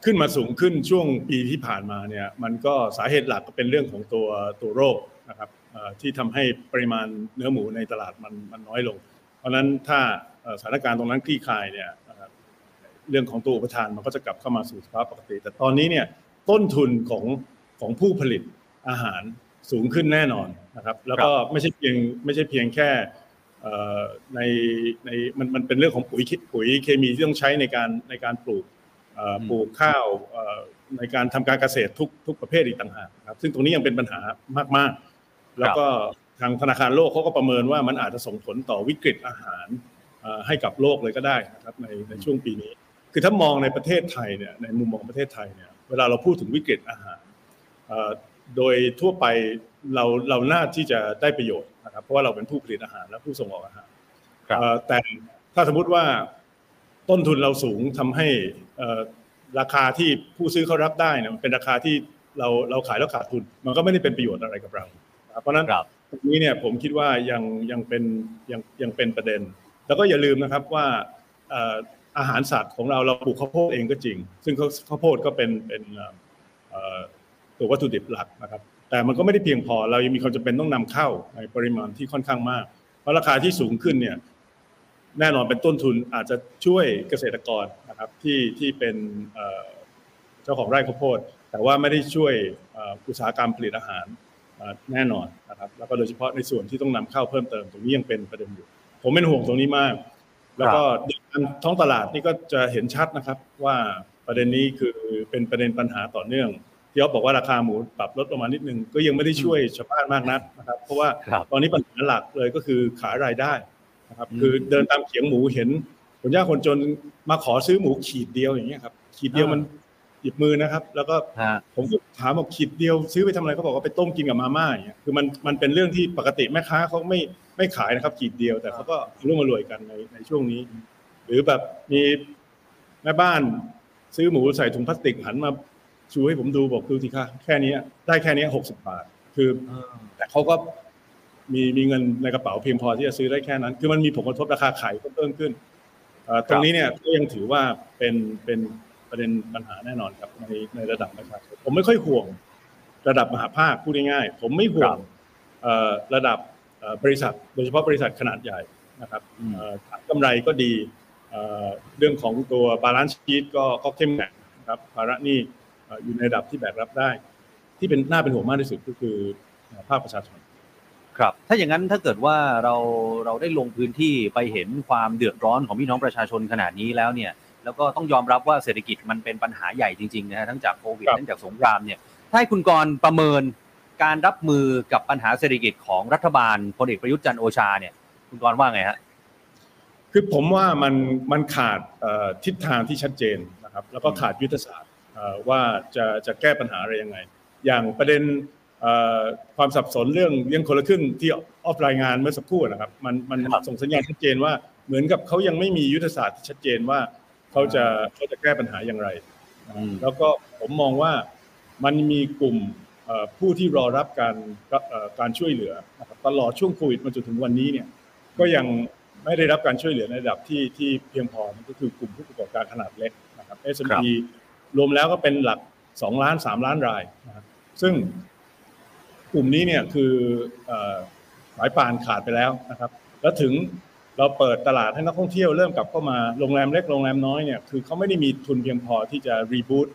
ขึ้นมาสูงขึ้นช่วงปีที่ผ่านมาเนี่ยมันก็สาเหตุหลักก็เป็นเรื่องของตัวตัวโรคนะครับเอ่อที่ทำให้ปริมาณเนื้อหมูในตลาดมันมันน้อยลง เพราะฉะนั้นถ้าเอ่อสถานการณ์ตรงนั้นคลี่คลายเนี่ยเอ่อเรื่องของตัวอุปทานมันก็จะกลับเข้ามาสู่สภาพปกติ แต่ตอนนี้เนี่ยต้นทุนของของผู้ผลิตอาหารสูงขึ้นแน่นอนนะครับ แล้วก็ไม่ใช่เพียงไม่ใช่เพียงแค่เอ่อในในมันมันเป็นเรื่องของปุ๋ยเคปุ๋ยเคมีที่ต้องใช้ในการในการปลูกเอ่ออืม ปลูกข้าวเอ่อในการทำการเกษตรทุกทุกประเภทอีกต่างหากนะครับ ซึ่งตรงนี้ยังเป็นปัญหามาก ๆ แล้วก็ทางธนาคารโลกเขาก็ประเมินว่ามันอาจจะส่งผลต่อวิกฤตอาหารเอ่อให้กับโลกเลยก็ได้นะครับในในช่วงปีนี้ คือถ้ามองในประเทศไทยเนี่ยในมุมมองประเทศไทยเนี่ยเวลาเราพูดถึงวิกฤตอาหารเอ่อโดยทั่วไปเราเราน่าที่จะได้ประโยชน์นะครับเพราะว่าเราเป็นผู้ผลิตอาหารและผู้ส่งออกอาหารครับเอ่อแต่ถ้าสมมุติว่า ต้นทุนเราสูงทำให้เอ่อราคาที่ผู้ซื้อเขารับได้เนี่ยมันเป็นราคาที่เราเราขายแล้วขาดทุน มันก็ไม่ได้เป็นประโยชน์อะไรกับเรานะครับเพราะฉะนั้นครับตรงนี้เนี่ยผมคิดว่ายังยังเป็นยังยังเป็นประเด็น แล้วก็อย่าลืมนะครับว่าเอ่ออาหารสัตว์ของเราเราปลูกข้าวโพดเองก็จริง ซึ่งข้าวข้าวโพดก็เป็นเป็นเอ่อเอ่อตัววัตถุดิบหลักนะครับแต่มันก็ไม่ได้เพียงพอเรายังมีความจำเป็นต้องนำเข้าในปริมาณที่ค่อนข้างมาก เพราะราคาที่สูงขึ้นเนี่ย แน่นอนเป็นต้นทุนอาจจะช่วยเกษตรกรนะครับที่ที่เป็นเอ่อเจ้าของไร่ข้าวโพด แต่ว่าไม่ได้ช่วยเอ่ออุตสาหกรรมผลิตอาหารเอ่อแน่นอนนะครับแล้วก็โดยเฉพาะในส่วนที่ต้องนำเข้าเพิ่มเติมตรงนี้ยังเป็นประเด็นอยู่ ผมเป็นห่วงตรงนี้มาก แล้วก็ท้องตลาดนี่ก็จะเห็นชัดนะครับว่าปประเด็นนี้คือเป็นประเด็นปัญหาต่อเนื่องที่อ๊อฟบอกว่าราคาหมูปรับลดลงมานิดนึงก็ยังไม่ได้ช่วยชาวบ้านมากนักนะครับ เพราะว่าครับตอนนี้ปัญหาหลักเลยก็คือขายรายได้ นะครับอืมคือเดินตามเขียงหมูเห็นคนยากคนจนมาขอซื้อหมูขีดเดียวอย่างเงี้ยครับ ขีดเดียวมันหยิบมือนะครับ แล้วก็ฮะผมก็ถามบอกขีดเดียวซื้อไปทำอะไรเขาบอกว่าไปต้มกินกับมาม่าอย่างเงี้ยคือมันมันเป็นเรื่องที่ปกติแม่ค้าเขาไม่ไม่ขายนะครับ ขีดเดียวแต่เขาก็ร่วมมารวยกันในในช่วงนี้ หรือแบบมีแม่บ้านซื้อหมูใส่ถุงพลาสติกหันมาชูให้ผมดูบอกดูสิค่ะแค่นี้ได้แค่นี้หกสิบบาท คือ แต่เขาก็ มีมีเงินในกระเป๋าเพียงพอที่จะซื้อได้แค่นั้น คือมันมีผลกระทบราคาไข่ก็เพิ่มขึ้นเอ่อตรงนี้เนี่ยก็ยังถือว่าเป็นเป็นประเด็นปัญหาแน่นอนครับในในระดับประชาชนผมไม่ค่อยห่วง ระดับมหภาคพูดง่ายๆผมไม่ห่วงเอ่อระดับเอ่อบริษัท โดยเฉพาะบริษัทขนาดใหญ่นะครับอืมเอ่อกำไรก็ดีเอ่อเรื่องของตัว balance sheet ก็ก็เข้มแข็งนะครับภาระหนี้เอ่ออยู่ในระดับที่แบกรับได้ ที่เป็นน่าเป็นห่วงมากที่สุดก็คือเอ่อภาคประชาชน ครับ ถ้าอย่างนั้นถ้าเกิดว่าเราเราได้ลงพื้นที่ไปเห็นความเดือดร้อนของพี่น้องประชาชนขนาดนี้แล้วเนี่ยแล้วก็ต้องยอมรับว่าเศรษฐกิจมันเป็นปัญหาใหญ่จริงๆนะฮะทั้งจากโควิดครับทั้งจากสงครามเนี่ยถ้าให้คุณกรณ์ประเมินการรับมือกับปัญหาเศรษฐกิจของรัฐบาลพลเอกประยุทธ์จันทร์โอชาเนี่ยคุณกรณ์ว่าไงฮะคือผมว่ามันมันขาดเอ่อทิศทางที่ชัดเจนนะครับแล้วก็ขาดยุทธศาสตร์เอ่อว่าจะจะแก้ปัญหาอะไรยังไง อย่างประเด็นเอ่อ ความสับสนเรื่องเรื่องคนละครึ่งที่ออฟรายงานเมื่อสักครู่นะครับ มันมันครับส่งสัญญาณชัดเจนว่าเหมือนกับเขายังไม่มียุทธศาสตร์ที่ชัดเจนว่าเขาจะเขาจะแก้ปัญหาอย่างไรอืมแล้วก็ผมมองว่ามันมีกลุ่มเอ่อผู้ที่รอรับการเอ่อการช่วยเหลือนะครับตลอดช่วงโควิดมาจนถึงวันนี้เนี่ยก็ยังไม่ได้รับการช่วยเหลือในระดับที่ที่เพียงพอนั่นก็คือกลุ่มผู้ประกอบการขนาดเล็กนะครับ S&P รวมแล้วก็เป็นหลัก 2 ล้าน 3 ล้านรายนะครับซึ่ง กลุ่มนี้เนี่ยคือเอ่อสายป่านขาดไปแล้วนะครับ แล้วถึงเราเปิดตลาดให้นักท่องเที่ยวเริ่มกลับเข้ามาโรงแรมเล็กโรงแรมน้อยเนี่ยคือเขาไม่ได้มีทุนเพียงพอที่จะรีบูต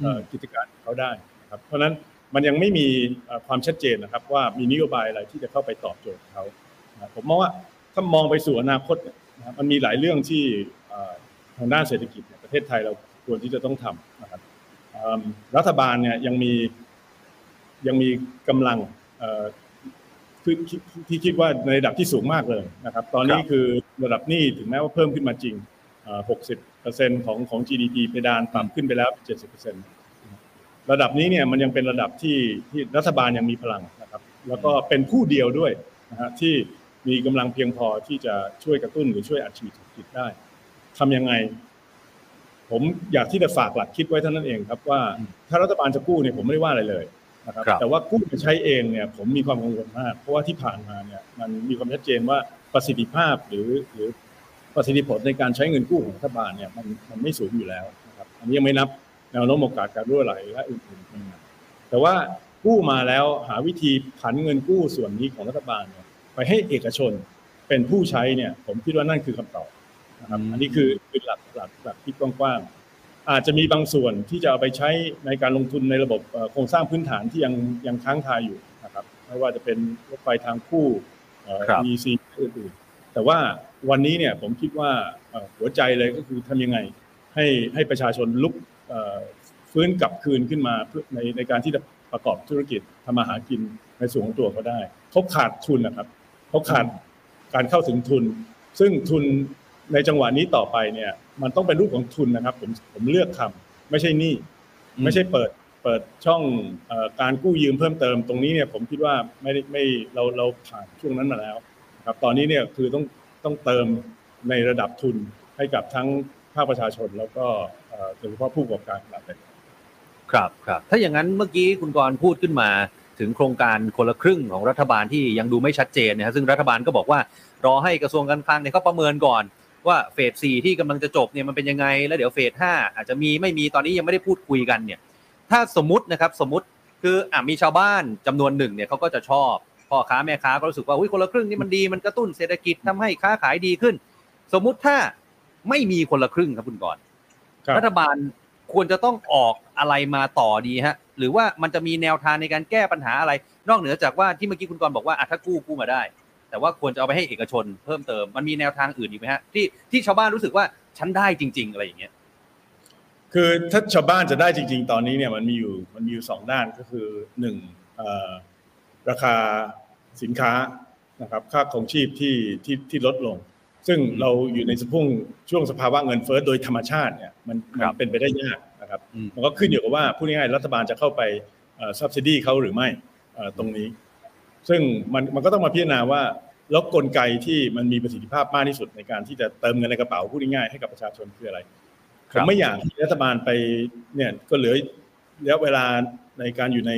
เอ่อกิจการของเขาได้นะครับเพราะฉะนั้นมันยังไม่มีเอ่อความชัดเจนนะครับ ว่ามีนโยบายอะไรที่จะเข้าไปตอบโจทย์เขานะครับผมมองว่าถ้ามองไปสู่อนาคตเนี่ยนะครับมันมีหลายเรื่องที่เอ่อทางด้านเศรษฐกิจเนี่ยประเทศไทยเราควรที่จะต้องทำนะครับเอิ่มรัฐบาลเนี่ยยังมี ยังมีกำลังเอ่อคือที่ที่คิดว่าในระดับที่สูงมากเลยนะครับ ตอนนี้ครับคือระดับหนี้ถึงแม้ว่าเพิ่มขึ้นมาจริงหกสิบเปอร์เซ็นของของ GDP เพดานต่ำขึ้นไปแล้วเจ็ดสิบเปอร์เซ็นระดับนี้เนี่ยมันยังเป็นระดับที่ที่รัฐบาลยังมีพลังนะครับ แล้วก็เป็นผู้เดียวด้วยนะฮะที่มีกำลังเพียงพอที่จะช่วยกระตุ้นหรือช่วยอัดฉีดเศรษฐกิจได้ทำยังไง ผมอยากที่จะฝากหลักคิดไว้เท่านั้นเองครับว่าถ้ารัฐบาลจะกู้เนี่ยผมไม่ได้ว่าอะไรเลย นะครับครับแต่ว่ากู้มาใช้เองเนี่ยผมมีความกังวลมาก เพราะว่าที่ผ่านมาเนี่ยมันมีความชัดเจนว่าประสิทธิภาพหรือหรือประสิทธิผลในการใช้เงินกู้ของรัฐบาลเนี่ยมันมันไม่สูงอยู่แล้วนะครับอันนี้ยังไม่นับแนวโน้มโอกาสการรั่วไหลและอื่นๆแต่ว่ากู้มาแล้วหาวิธีผันเงินกู้ส่วนนี้ของรัฐบาลเนี่ยไปให้เอกชนเป็นผู้ใช้เนี่ยผมคิดว่านั่นคือคำตอบนะครับอืมอันนี้คือคือหลักหลักหลักคิดกว้างๆ อาจจะมีบางส่วนที่จะเอาไปใช้ในการลงทุนในระบบเอ่อโครงสร้างพื้นฐานที่ยังยังค้างคาอยู่นะครับไม่ว่าจะเป็นรถไฟทางคู่เอ่อครับ EC อื่นๆแต่ว่าวันนี้เนี่ยผมคิดว่าเอ่อหัวใจเลยก็คือทำยังไง ให้ให้ประชาชนลุกเอ่อฟื้นกลับคืนขึ้นมาเพื่อในในการที่จะประกอบธุรกิจทำมาหากินในส่วนของตัวเขาได้เขาขาดทุนนะครับเขาขาดการเข้าถึงทุน ซึ่งทุนในจังหวะนี้ต่อไปเนี่ย มันต้องเป็นรูปของทุนนะครับ ผมผมเลือกทำไม่ใช่หนี้ไม่ใช่เปิดเปิดช่องเออการกู้ยืมเพิ่มเติมตรงนี้เนี่ยผมคิดว่าไม่ได้ไม่เราเราผ่านช่วงนั้นมาแล้วครับตอนนี้เนี่ยคือต้องต้องเติมในระดับทุนให้กับทั้งภาคประชาชนแล้วก็เอ่อโดยเฉพาะผู้ประกอบการขนาดเล็กครับครับ ถ้าอย่างนั้นเมื่อกี้คุณกรณ์พูดขึ้นมาถึงโครงการคนละครึ่งของรัฐบาลที่ยังดูไม่ชัดเจนนะฮะซึ่งรัฐบาลก็บอกว่ารอให้กระทรวงการคลังเนี่ยเขาประเมินก่อน ว่าเฟสสี่ที่กำลังจะจบเนี่ยมันเป็นยังไง แล้วเดี๋ยวเฟสห้าอาจจะมีไม่มีตอนนี้ยังไม่ได้พูดคุยกันเนี่ย ถ้าสมมตินะครับสมมติคืออะมีชาวบ้านจำนวนหนึ่งเนี่ยเขาก็จะชอบพ่อค้าแม่ค้าก็รู้สึกว่าอุ้ยคนละครึ่งนี่มันดีมันกระตุ้นเศรษฐกิจทำให้ค้าขายดีขึ้น สมมุติถ้าไม่มีคนละครึ่งครับคุณกรณ์ครับรัฐบาลควรจะต้องออกอะไรมาต่อดีฮะ หรือว่ามันจะมีแนวทางในการแก้ปัญหาอะไร นอกเหนือจากว่าที่เมื่อกี้คุณกรณ์บอกว่าอะถ้ากู้กู้มาได้ แต่ว่าควรจะเอาไปให้เอกชนเพิ่มเติมมันมีแนวทางอื่นอีกไหมฮะที่ที่ชาวบ้านรู้สึกว่าฉันได้จริง ๆ อะไรอย่างเงี้ยคือถ้าชาวบ้านจะได้จริง ๆ ตอนนี้เนี่ยมันมีอยู่มันมีอยู่สองด้านก็คือหนึ่งเอ่อราคาสินค้านะครับค่าของชีพที่ที่ที่ลดลง ซึ่งเราอยู่ในสพุ่งช่วงสภาวะเงินเฟ้อโดยธรรมชาติเนี่ยมันมัครันบเป็นไปได้ยากนะครับอืมมันก็ขึ้นอยู่กับว่าพูดง่ายๆรัฐบาลจะเข้าไปเอ่อ subsidy เขาหรือไม่เอ่อตรงนี้ ซึ่งมันมันก็ต้องมาพิจารณาว่า แล้วกลไกที่มันมีประสิทธิภาพมากที่สุดในการที่จะเติมเงินในกระเป๋าพูดง่ายๆให้กับประชาชนคืออะไรคผรับมไม่อยากให้รัฐบาลไปเนี่ยก็เหลือระยะเวลาในการอยู่ใน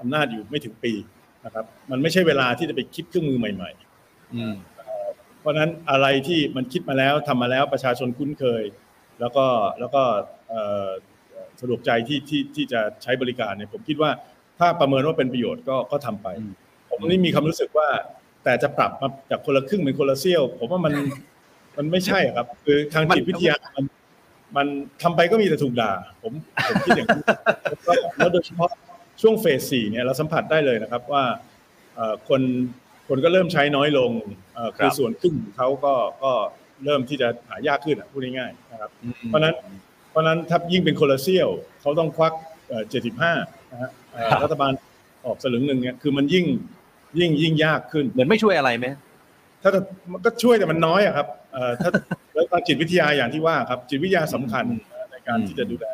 อำนาจอยู่ไม่ถึงปีนะครับ มันไม่ใช่เวลาที่จะไปคิดเครื่องมือใหม่อืมๆเพราะฉะนั้นอะไรที่มันคิดมาแล้วทำมาแล้วประชาชนคุ้นเคย แล้วก็แล้วก็เอ่อสะดวกใจที่ที่ที่จะใช้บริการเนี่ยผมคิดว่าถ้าประเมินว่าเป็นประโยชน์ก็ก็ทำไปอืมผมนี่มีความรู้สึกว่า แต่จะปรับมาจากคนละครึ่งเป็นคนละเซี่ยว ผมว่ามันมันไม่ใช่อะครับ คือทางจิตวิทยามันมันทำไปก็มีแต่ถูกด่า ผมผมคิดอย่างนี้แล้วก็แล้วโดยเฉพาะช่วงเฟสสี่เนี่ยเราสัมผัสได้เลยนะครับว่าเอ่อคนคนก็เริ่มใช้น้อยลงเอ่อคือครับส่วนครึ่งของเขาก็ก็เริ่มที่จะหายากขึ้นอะพูดง่ายๆนะครับอืมเพราะฉะนั้นเพราะฉะนั้นถ้ายิ่งเป็นคนละเซี่ยวเขาต้องควักเจ็ดสิบห้านะฮะเอ่อครับรัฐบาลออกสลึงหนึ่งเนี่ยคือมันยิ่ง ยิ่งยิ่งยากขึ้น เหมือนไม่ช่วยอะไรไหมถ้าจะมันก็ช่วยแต่มันน้อยอะครับเอ่อถ้าแล้วทางจิตวิทยาอย่างที่ว่าครับ จิตวิทยาสำคัญในการอืมที่จะดูแล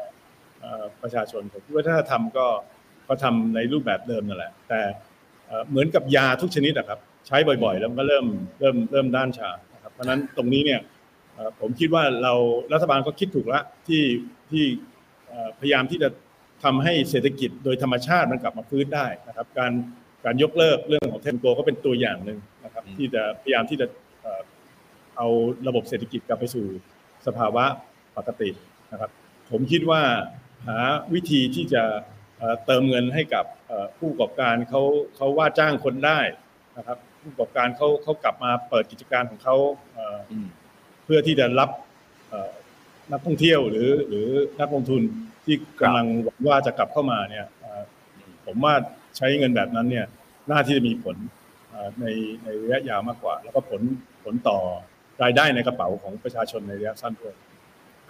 เอ่อประชาชนผมคิดว่าถ้าทำก็ก็ทำในรูปแบบเดิมนั่นแหละ แต่เอ่อเหมือนกับยาทุกชนิดอะครับ ใช้บ่อยๆ แล้วมันก็เริ่มเริ่มเริ่มด้านชานะครับเพราะฉะนั้นตรงนี้เนี่ยเอ่อผมคิดว่าเรารัฐบาลก็คิดถูกแล้วที่ที่เอ่อพยายามที่จะทำให้เศรษฐกิจโดยธรรมชาติมันกลับมาฟื้นได้นะครับ การ การยกเลิกเรื่องของเทนโกก็เป็นตัวอย่างหนึ่งนะครับ ที่จะพยายามที่จะเอ่อเอาระบบเศรษฐกิจกลับไปสู่สภาวะปกตินะครับ ผมคิดว่าหาวิธีที่จะเอ่อเติมเงินให้กับเอ่อผู้ประกอบการเขาเขาว่าจ้างคนได้นะครับ ผู้ประกอบการเขาเขากลับมาเปิดกิจการของเขาเอ่ออืมเพื่อที่จะรับเอ่อนักท่องเที่ยวหรือหรือนักลงทุนที่กำลังหวังว่าจะกลับเข้ามาเนี่ยเอ่อผมว่า ใช้เงินแบบนั้นเนี่ยน่าที่จะมีผลเอ่อในในระยะยาวมากกว่า แล้วก็ผลผลต่อรายได้ในกระเป๋าของประชาชนในระยะสั้นด้วย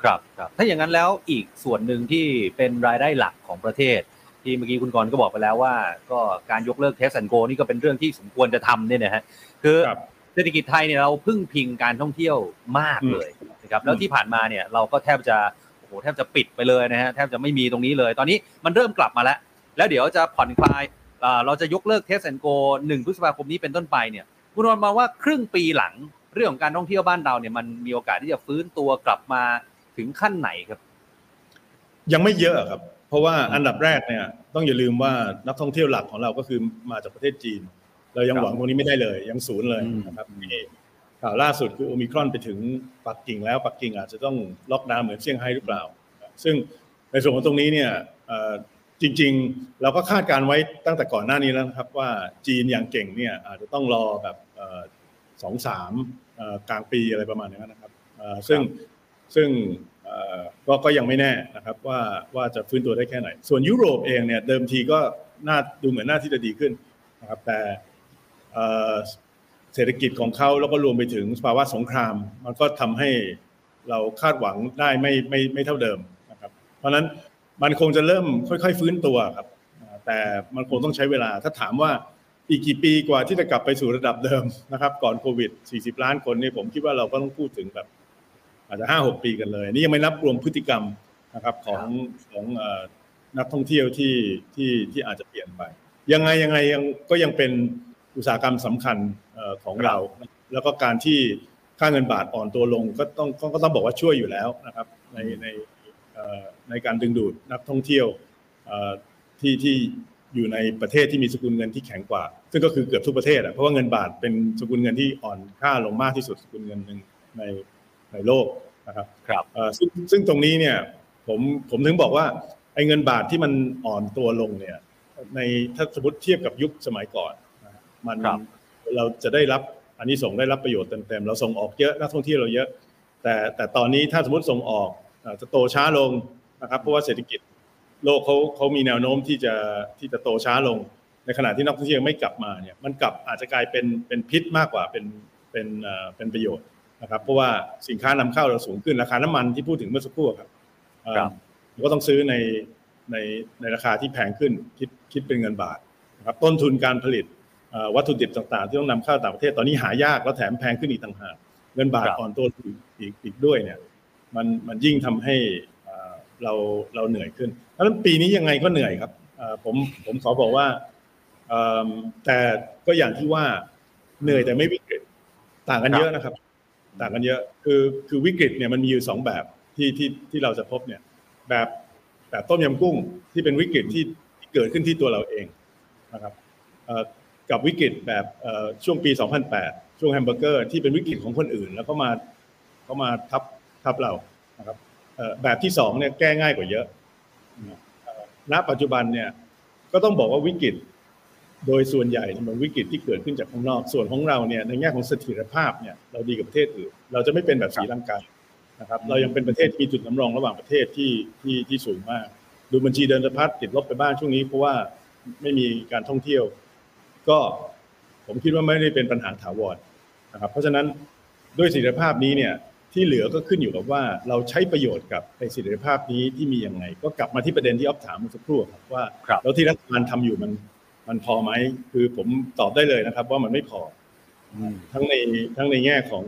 ครับครับถ้าอย่างนั้นแล้วอีกส่วนหนึ่งที่เป็นรายได้หลักของประเทศ ที่เมื่อกี้คุณกรณ์ก็บอกไปแล้วว่า ก็การยกเลิก Test and Go นี่ก็เป็นเรื่องที่สมควรจะทำเนี่ยนะฮะคือครับเศรษฐกิจไทยเนี่ยเราพึ่งพิงการท่องเที่ยวมากเลยนะครับแล้วที่ผ่านมาเนี่ยเราก็แทบจะโอ้โหแทบจะปิดไปเลยนะฮะแทบจะไม่มีตรงนี้เลย ตอนนี้มันเริ่มกลับมาแล้ว แล้วเดี๋ยวจะผ่อนคลายอ่าเราจะยกเลิก Test and Go หนึ่งพฤษภาคมนี้เป็นต้นไปเนี่ยคุณกรณ์มองว่าครึ่งปีหลังเรื่องของการท่องเที่ยวบ้านเราเนี่ยมันมีโอกาสที่จะฟื้นตัวกลับมาถึงขั้นไหนครับ ยังไม่เยอะครับ เพราะว่าอืมอันดับแรกเนี่ย ต้องอย่าลืมว่านักท่องเที่ยวหลักของเราก็คือมาจากประเทศจีน เรายังครับหวังตรงนี้ไม่ได้เลย ยังศูนย์เลยอืมนะครับมีข่าวล่าสุดคือโอมิครอนไปถึงปักกิ่งแล้วปักกิ่งอาจจะต้องล็อกดาวน์เหมือนเซี่ยงไฮ้หรือเปล่า ซึ่งในส่วนของตรงนี้เนี่ยเอ่อ จริง ๆ เราก็คาดการไว้ตั้งแต่ก่อนหน้านี้แล้วนะครับ ว่าจีนอย่างเก่งเนี่ยอาจจะต้องรอแบบสองสามกลางปีอะไรประมาณนั้นะครับซึ่งซึ่งก็ก็ยังไม่แน่นะครับว่าว่าจะฟื้นตัวได้แค่ไหน ส่วนยุโรปเองเนี่ยเดิมทีก็น่าดูเหมือนหน่าที่จะดีขึ้นนะครับแต่เศรษฐกิจของเขาแล้วก็รวมไปถึงภาวะสงคราม มันก็ทำให้เราคาดหวังได้ไม่ไม่ไม่เท่าเดิมนะครับ เพราะฉะนั้น มันคงจะเริ่มค่อย ๆ ฟื้นตัวครับ แต่มันคงต้องใช้เวลา ถ้าถามว่าอีกกี่ปีกว่าที่จะกลับไปสู่ระดับเดิมนะครับ ก่อนโควิด 40 ล้านคนนี่ผมคิดว่าเราก็ต้องพูดถึงแบบ อาจจะห้าหกปีกันเลย นี่ยังไม่นับรวมพฤติกรรมนะครับของของอนักท่องเที่ยวที่ที่ที่อาจจะเปลี่ยนไป ยังไงยังไงยังก็ยังเป็นอุตสาหกรรมสำคัญอของเรา แล้วก็การที่ค่าเงินบาทอ่อนตัวลงก็ต้องก็ต้องบอกว่าช่วยอยู่แล้วนะครับ ในใน ในการดึงดูดนักท่องเที่ยวเอ่อที่ที่อยู่ในประเทศที่มีสกุลเงินที่แข็งกว่า ซึ่งก็คือเกือบทุกประเทศอะเพราะว่าเงินบาทเป็นสกุลเงินที่อ่อนค่าลงมากที่สุดสกุลเงินหนึ่งในในโลกนะครับครับเอ่อซึ่งซึ่งตรงนี้เนี่ยผมผมถึงบอกว่าไอ้เงินบาทที่มันอ่อนตัวลงเนี่ยในถ้าสมมติเทียบกับยุคสมัยก่อนนะมันครับเราจะได้รับอันนี้ส่งส์ได้รับประโยชน์เต็มๆเราส่งออกเยอะนักท่องเที่ยวเราเยอะ แต่แต่ตอนนี้ถ้าสมมติส่งออกเอ่อจะโตช้าลง นะครับเพราะว่าเศรษฐกิจโลกเขาเขามีแนวโน้มที่จะที่จะโตช้าลง ในขณะที่นักท่องเที่ยวไม่กลับมาเนี่ยมันกลับอาจจะกลายเป็นเป็นพิษมากกว่าเป็นเป็นเอ่อเป็นประโยชน์นะครับ เพราะว่าสินค้านำเข้าเราสูงขึ้นราคาน้ำมันที่พูดถึงเมื่อสักครู่ครับเอ่อครับเราก็ต้องซื้อในในในราคาที่แพงขึ้นคิดคิดเป็นเงินบาทนะครับต้นทุนการผลิตเอ่อวัตถุดิบต่างๆ ที่ต้องนำเข้าต่างประเทศตอนนี้หายากแล้วแถมแพงขึ้นอีกต่างหากเงินบาทครับอ่อนตัวอีกอีกอีกด้วยเนี่ยมันมันยิ่งทำให้ เราเราเหนื่อยขึ้นเพราะฉะนั้นปีนี้ยังไงก็เหนื่อยครับผมผมขอบอกว่าแต่ก็อย่างที่ว่าเหนื่อยแต่ไม่วิกฤตต่างกันเยอะนะครับ ต่างกันเยอะคือคือวิกฤตเนี่ยมันมีอยู่สองแบบที่ที่ที่เราจะพบเนี่ย แบบแบบต้มยำกุ้งที่เป็นวิกฤตที่เกิดขึ้นที่ตัวเราเองนะครับกับวิกฤตแบบช่วงปี 2008 ช่วงแฮมเบอร์เกอร์ที่เป็นวิกฤตของคนอื่น แล้วก็มาเขามาทับทับเรานะครับ แบบที่สองเนี่ยแก้ง่ายกว่าเยอะณปัจจุบันเนี่ยก็ต้องบอกว่าวิกฤต โดยส่วนใหญ่เนี่ยมันวิกฤตที่เกิดขึ้นจากข้างนอกส่วนของเราเนี่ยในแง่ของเสถียรภาพเนี่ยเราดีกับประเทศอื่นเราจะไม่เป็นแบบสีลังกานะครับเรายังเป็นประเทศที่มีจุดน้ำรองระหว่างประเทศที่ที่ที่สูงมาก ดูบัญชีเดินสะพัดติดลบไปบ้างช่วงนี้เพราะว่าไม่มีการท่องเที่ยว ก็ผมคิดว่าไม่ได้เป็นปัญหาถาวรนะครับเพราะฉะนั้นด้วยเสถียรภาพนี้เนี่ย ที่เหลือก็ขึ้นอยู่กับว่าเราใช้ประโยชน์กับในเสถียรภาพนี้ที่มีอย่างไงก็กลับมาที่ประเด็นที่ออฟถามเมื่อสักครู่ครับว่าครับแล้วที่รัฐบาลทำอยู่มันมันพอไหมคือผมตอบได้เลยนะครับ ว่ามันไม่พอทั้งในทั้งในแง่ของ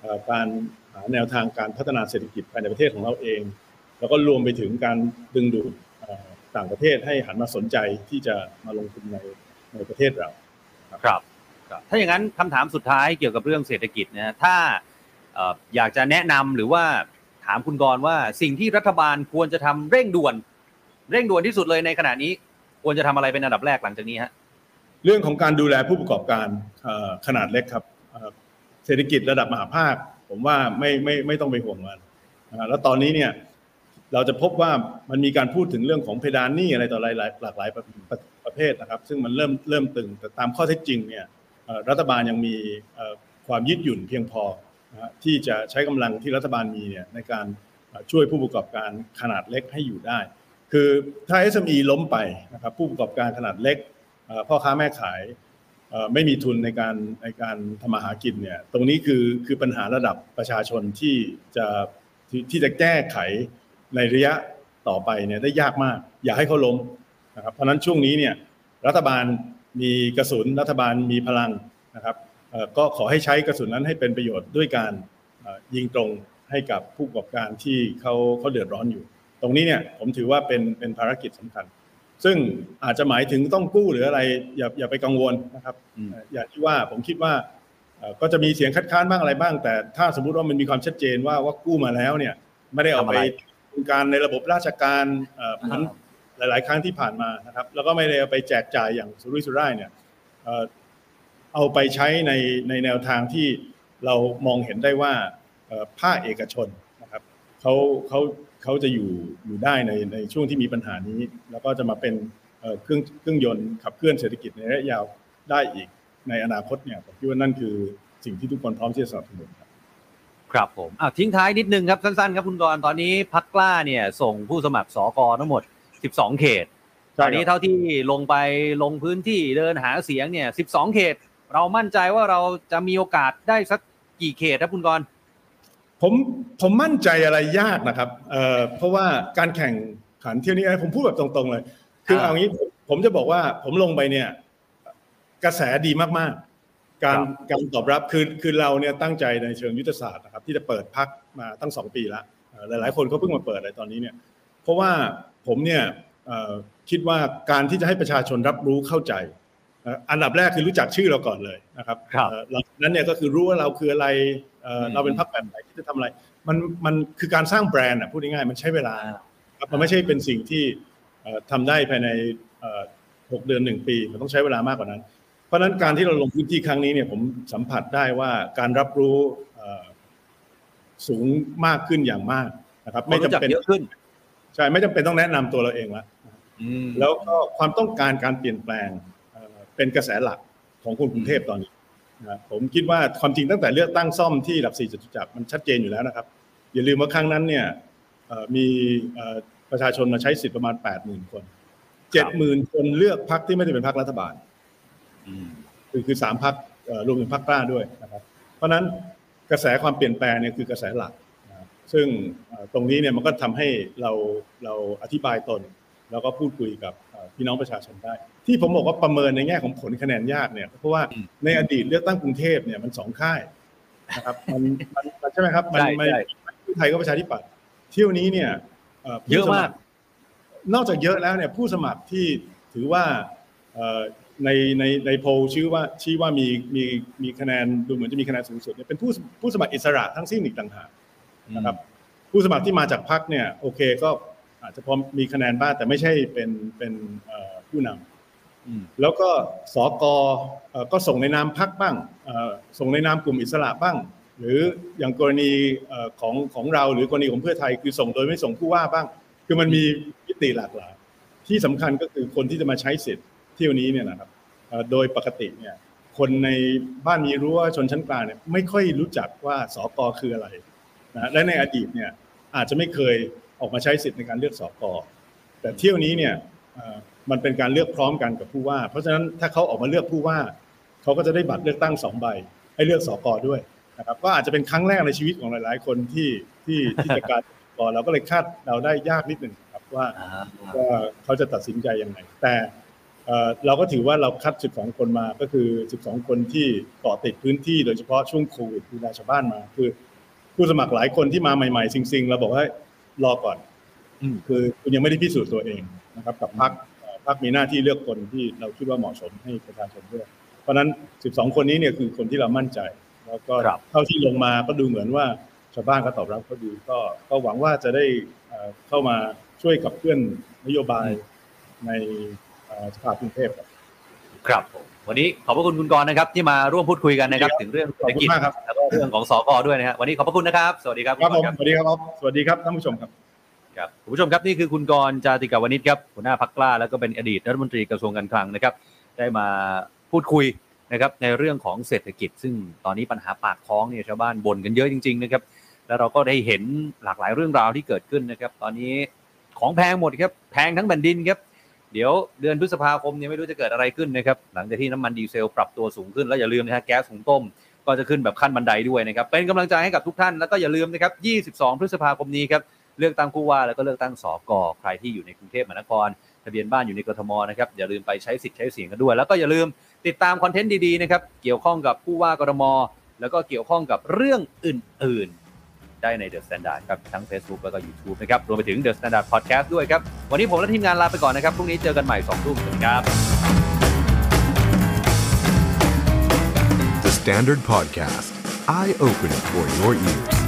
เอ่อการหาแนวทางการพัฒนาเศรษฐกิจภายในประเทศของเราเอง แล้วก็รวมไปถึงการดึงดูดเอ่อต่างประเทศให้หันมาสนใจที่จะมาลงทุนในในประเทศเราครับครับ ถ้าอย่างนั้นคำถามสุดท้ายเกี่ยวกับเรื่องเศรษฐกิจนะฮะถ้าเอยากจะแนะนำหรือว่าถามคุณกรณ์ว่าสิ่งที่รัฐบาลควรจะทำเร่งด่วน เร่งด่วนที่สุดเลยในขณะนี้ ควรจะทำอะไรเป็นอันดับแรกหลังจากนี้ฮะเรื่องของการดูแลผู้ประกอบการขนาดเล็กครับเศรษฐกิจระดับมหาภาค ผมว่าไม่ไม่ไม่ต้องไปห่วงมันแล้วตอนนี้เนี่ยเราจะพบว่ามันมีการพูดถึงเรื่องของเพดานหนี้อะไรต่ออะไรหลายหลากหลายประประประเภทนะครับ ซึ่งมันเริ่มเริ่มตึงแต่ตามข้อเท็จจริงเนี่ยรัฐบาลยังมีความยืดหยุ่นเพียงพอ ที่จะใช้กำลังที่รัฐบาลมีเนี่ยในการช่วยผู้ประกอบการขนาดเล็กให้อยู่ได้ คือถ้า SME ล้มไปนะครับผู้ประกอบการขนาดเล็กพ่อค้าแม่ขายไม่มีทุนในการในการทำมาหากินเนี่ยตรงนี้คือคือปัญหาระดับประชาชนที่จะที่ที่จะแก้ไขในระยะต่อไปเนี่ยได้ยากมาก อย่าให้เขาล้มนะครับเพราะนั้นช่วงนี้เนี่ยรัฐบาลมีกระสุนรัฐบาลมีพลังนะครับ ก็ขอให้ใช้กระสุนนั้นให้เป็นประโยชน์ด้วยการเอ่อยิงตรงให้กับผู้ประกอบการที่เขาเขาเดือดร้อนอยู่ ตรงนี้เนี่ยผมถือว่าเป็นเป็นภารกิจสำคัญ ซึ่งอาจจะหมายถึงต้องกู้หรืออะไรอย่าอย่าไปกังวลนะครับอืมเอ่ออย่างที่ว่าผมคิดว่าเอ่อก็จะมีเสียงคัดค้านบ้างอะไรบ้าง แต่ถ้าสมมุติว่ามันมีความชัดเจนว่าว่ากู้มาแล้วเนี่ยไม่ได้เอาไปทำอะไรโครงการในระบบราชการเอ่อเหมือนหลาย ๆ ครั้งที่ผ่านมานะครับ แล้วก็ไม่ได้เอาไปแจกจ่ายอย่างสุรุ่ยสุร่ายเนี่ย เอ่อเอาไปใช้ในในแนวทางที่เรามองเห็นได้ว่าเอ่อภาคเอกชนนะครับเขาเขาเขาจะอยู่อยู่ได้ในในช่วงที่มีปัญหานี้ แล้วก็จะมาเป็นเอ่อเครื่องเครื่องยนต์ขับเคลื่อนเศรษฐกิจในระยะยาวได้อีกในอนาคตเนี่ยผมคิดว่านั่นคือสิ่งที่ทุกคนพร้อมที่จะสนับสนุนครับครับผมอะทิ้งท้ายนิดนึงครับสั้นๆครับคุณกรณ์ตอนนี้พักกล้าเนี่ยส่งผู้สมัครสอกอทั้งหมด 12 เขตใช่ตครับอนนี้เท่าที่ลงไปลงพื้นที่เดินหาเสียงเนี่ย 12 เขต เรามั่นใจว่าเราจะมีโอกาสได้สักกี่เขตครับคุณกรณ์ผมผมมั่นใจอะไรยากนะครับเอ่อเพราะว่าการแข่งขันเที่ยวนี้ผมพูดแบบตรงๆเลย คืออ่าเอางี้ผมผมจะบอกว่าผมลงไปเนี่ย กระแสดีมากๆ การครับการตอบรับคือคือเราเนี่ยตั้งใจในเชิงยุทธศาสตร์นะครับ ที่จะเปิดพักมาตั้งสองปีละเอ่อหลายๆ คนเขาเพิ่งมาเปิดอะไรตอนนี้เนี่ย เพราะว่าผมเนี่ยเอ่อคิดว่าการที่จะให้ประชาชนรับรู้เข้าใจเอ่ออันดับแรกคือรู้จักชื่อเราก่อนเลยนะครับครับเอ่อหลังจากนั้นเนี่ยก็คือรู้ว่าเราคืออะไรเอ่ออืมเราเป็นพรรคแบบไหนที่จะทำอะไร มันมันคือการสร้างแบรนด์อะพูดง่ายๆมันใช้เวลาครับมันไม่ใช่เป็นสิ่งที่เอ่อทำได้ภายในเอ่อหกเดือนหนึ่งปีมันต้องใช้เวลามากกว่านั้น เพราะฉะนั้นการที่เราลงพื้นที่ครั้งนี้เนี่ยผมสัมผัสได้ว่าการรับรู้เอ่อสูงมากขึ้นอย่างมากนะครับ ไม่ไม่รู้จำจักเป็นเยอะขึ้นใช่ไม่จำเป็นต้องแนะนำตัวเราเองละอืมแล้วก็ความต้องการการเปลี่ยนแปลง เอ่อเป็นกระแสหลักของคนกรุงเทพตอนนี้นะครับผมคิดว่าความจริงตั้งแต่เลือกตั้งซ่อมที่หลักสี่จตุจักรมันชัดเจนอยู่แล้วนะครับ อย่าลืมว่าครั้งนั้นเนี่ยเอ่อมีเอ่อประชาชนมาใช้สิทธิ์ประมาณ8 0,000คนเจ็ดหมื่นคนเลือกพรรคที่ไม่ได้เป็นพรรครัฐบาลอืมคือคือสามพรรคเอ่อรวมถึงพรรคกล้าด้วยนะครับ เพราะฉะนั้นกระแสความเปลี่ยนแปลงเนี่ยคือกระแสหลักนะครับซึ่งเอ่อตรงนี้เนี่ยมันก็ทำให้เราเราอธิบายตน แล้วก็พูดคุยกับเอ่อ พี่น้องประชาชนได้ ที่ผมบอกว่าประเมินในแง่ของผลคะแนนยากเนี่ยเพราะว่าอืมในอดีตเลือกตั้งกรุงเทพเนี่ยมันสองค่ายนะครับมันมันมันใช่ไหมครับมันใช่มันใช่เพื่อไทยก็ประชาธิปัตย์เที่ยวนี้เนี่ยผู้เยอะมากสรนอกจากเยอะแล้วเนี่ยผู้สมัครที่ถือว่าเอ่อในในในโพลชื่อว่าชี้ว่ามีมีมีคะแนนดูเหมือนจะมีคะแนนสูงสุดเนี่ยเป็นผู้ผู้สมัครอิสระทั้งสิ้นอีกต่างหากนะครับ ผู้สมัครที่มาจากพรรคเนี่ยโอเคก็ อาจจะพอมีคะแนนบ้างแต่ไม่ใช่เป็นเป็นเอ่อผู้นำอืมแล้วก็สกเอ่อก็ส่งในนามพรรคบ้างเอ่อส่งในนามกลุ่มอิสระบ้าง หรืออย่างกรณีเอ่อของของเราหรือกรณีของเพื่อไทยคือส่งโดยไม่ส่งผู้ว่าบ้าง คือมันมีมิติหลากหลายที่สำคัญก็คือคนที่จะมาใช้สิทธิ์เที่ยวนี้เนี่ยนะครับเอ่อโดยปกติเนี่ยคนในบ้านมีรั้วชนชั้นกลางเนี่ยไม่ค่อยรู้จักว่าสกคืออะไรนะและในอดีตเนี่ยอาจจะไม่เคย ออกมาใช้สิทธิ์ในการเลือกสกแต่เที่ยวนี้เนี่ยเอ่อมันเป็นการเลือกพร้อมกันกับผู้ว่า เพราะฉะนั้นถ้าเขาออกมาเลือกผู้ว่าเขาก็จะได้บัตรเลือกตั้งสองใบ ให้เลือกสกด้วยนะครับก็อาจจะเป็นครั้งแรกในชีวิตของหลาย ๆ คนที่ที่ที่จะการสกเราก็เลยคาดเราได้ยากนิดหนึ่งครับว่าอ่าว่าเขาจะตัดสินใจยังไงแต่เอ่อเราก็ถือว่าเราคัด 12 คนมาก็คือ 12 คนที่เกาะติดพื้นที่โดยเฉพาะช่วงโควิดดูแลชาวบ้านมา คือ ผู้สมัครหลายคนที่มาใหม่ ๆ ซิงๆเราบอกว่า รอก่อนอืมคือคุณยังไม่ได้พิสูจน์ตัวเองนะครับ กับพรรคเอ่อพรรคมีหน้าที่เลือกคนที่เราคิดว่าเหมาะสมให้ประชาชนเลือกเพราะฉะนั้น 12 คนนี้เนี่ยคือคนที่เรามั่นใจ แล้วก็ครับเท่าที่ลงมาก็ดูเหมือนว่าชาวบ้านก็ตอบรับเขาดีก็ก็หวังว่าจะได้เอ่อเข้ามาช่วยกับเคลื่อนนโยบายในเอ่อสภากรุงเทพครับ ครับผม วันนี้ขอบพระคุณคุณกรณ์นะครับที่มาร่วมพูดคุยกันนะครับครับถึงเรื่องเศรขอษบฐคุกิจณมากครับแล้วก็เรื่องของสกด้วยนะฮะวันนี้ขอบพระคุณนะครับ สวัสดีครับครับผมณกสวัสดีครับอ๊อฟสวัสดีครับท่านผู้ชมครับครับคุณผู้ชมครับนี่คือคุณกรณ์จาติกาวนิชครับหัวหน้าพักกล้าแล้วก็เป็นอดีตรัฐมนตรีกระทรวงการคลังนะครับ ได้มาพูดคุยนะครับในเรื่องของเศรษฐกิจ ซึ่งตอนนี้ปัญหาปากท้องเนี่ยชาวบ้านบ่นกันเยอะจริงๆนะครับแล้วเราก็ได้เห็นหลากหลายเรื่องราวที่เกิดขึ้นนะครับ ตอนนี้ของแพงหมดครับแพงทั้งแผ่นดินครับ เดี๋ยวเดือนพฤษภาคมเนี่ยไม่รู้จะเกิดอะไรขึ้นนะครับหลังจากที่น้ำมันดีเซลปรับตัวสูงขึ้นแล้วอย่าลืมนะฮะแก๊สหุงต้มก็จะขึ้นแบบขั้นบันไดด้วยนะครับเป็นกำลังใจให้กับทุกท่านแล้วก็อย่าลืมนะครับ 22 พฤษภาคมนี้ครับเลือกตั้งผู้ว่าแล้วก็เลือกตั้งสกใครที่อยู่ในกรุงเทพมหานครทะเบียนบ้านอยู่ในกรทมนะครับอย่าลืมไปใช้สิทธิ์ใช้เสียงกันด้วย แล้วก็อย่าลืมติดตามคอนเทนต์ดีๆนะครับเกี่ยวข้องกับผู้ว่ากรทมแล้วก็เกี่ยวข้องกับเรื่องอื่น ๆ ได้ใน The Standard ครับทั้ง Facebook แล้วก็ YouTube นะครับรวมไปถึง The Standard Podcast ด้วยครับ วันนี้ผมและทีมงานลาไปก่อนนะครับพรุ่งนี้เจอกันใหม่2ทุ่มสวัสดีครับ The Standard Podcast, eye Open for your ears.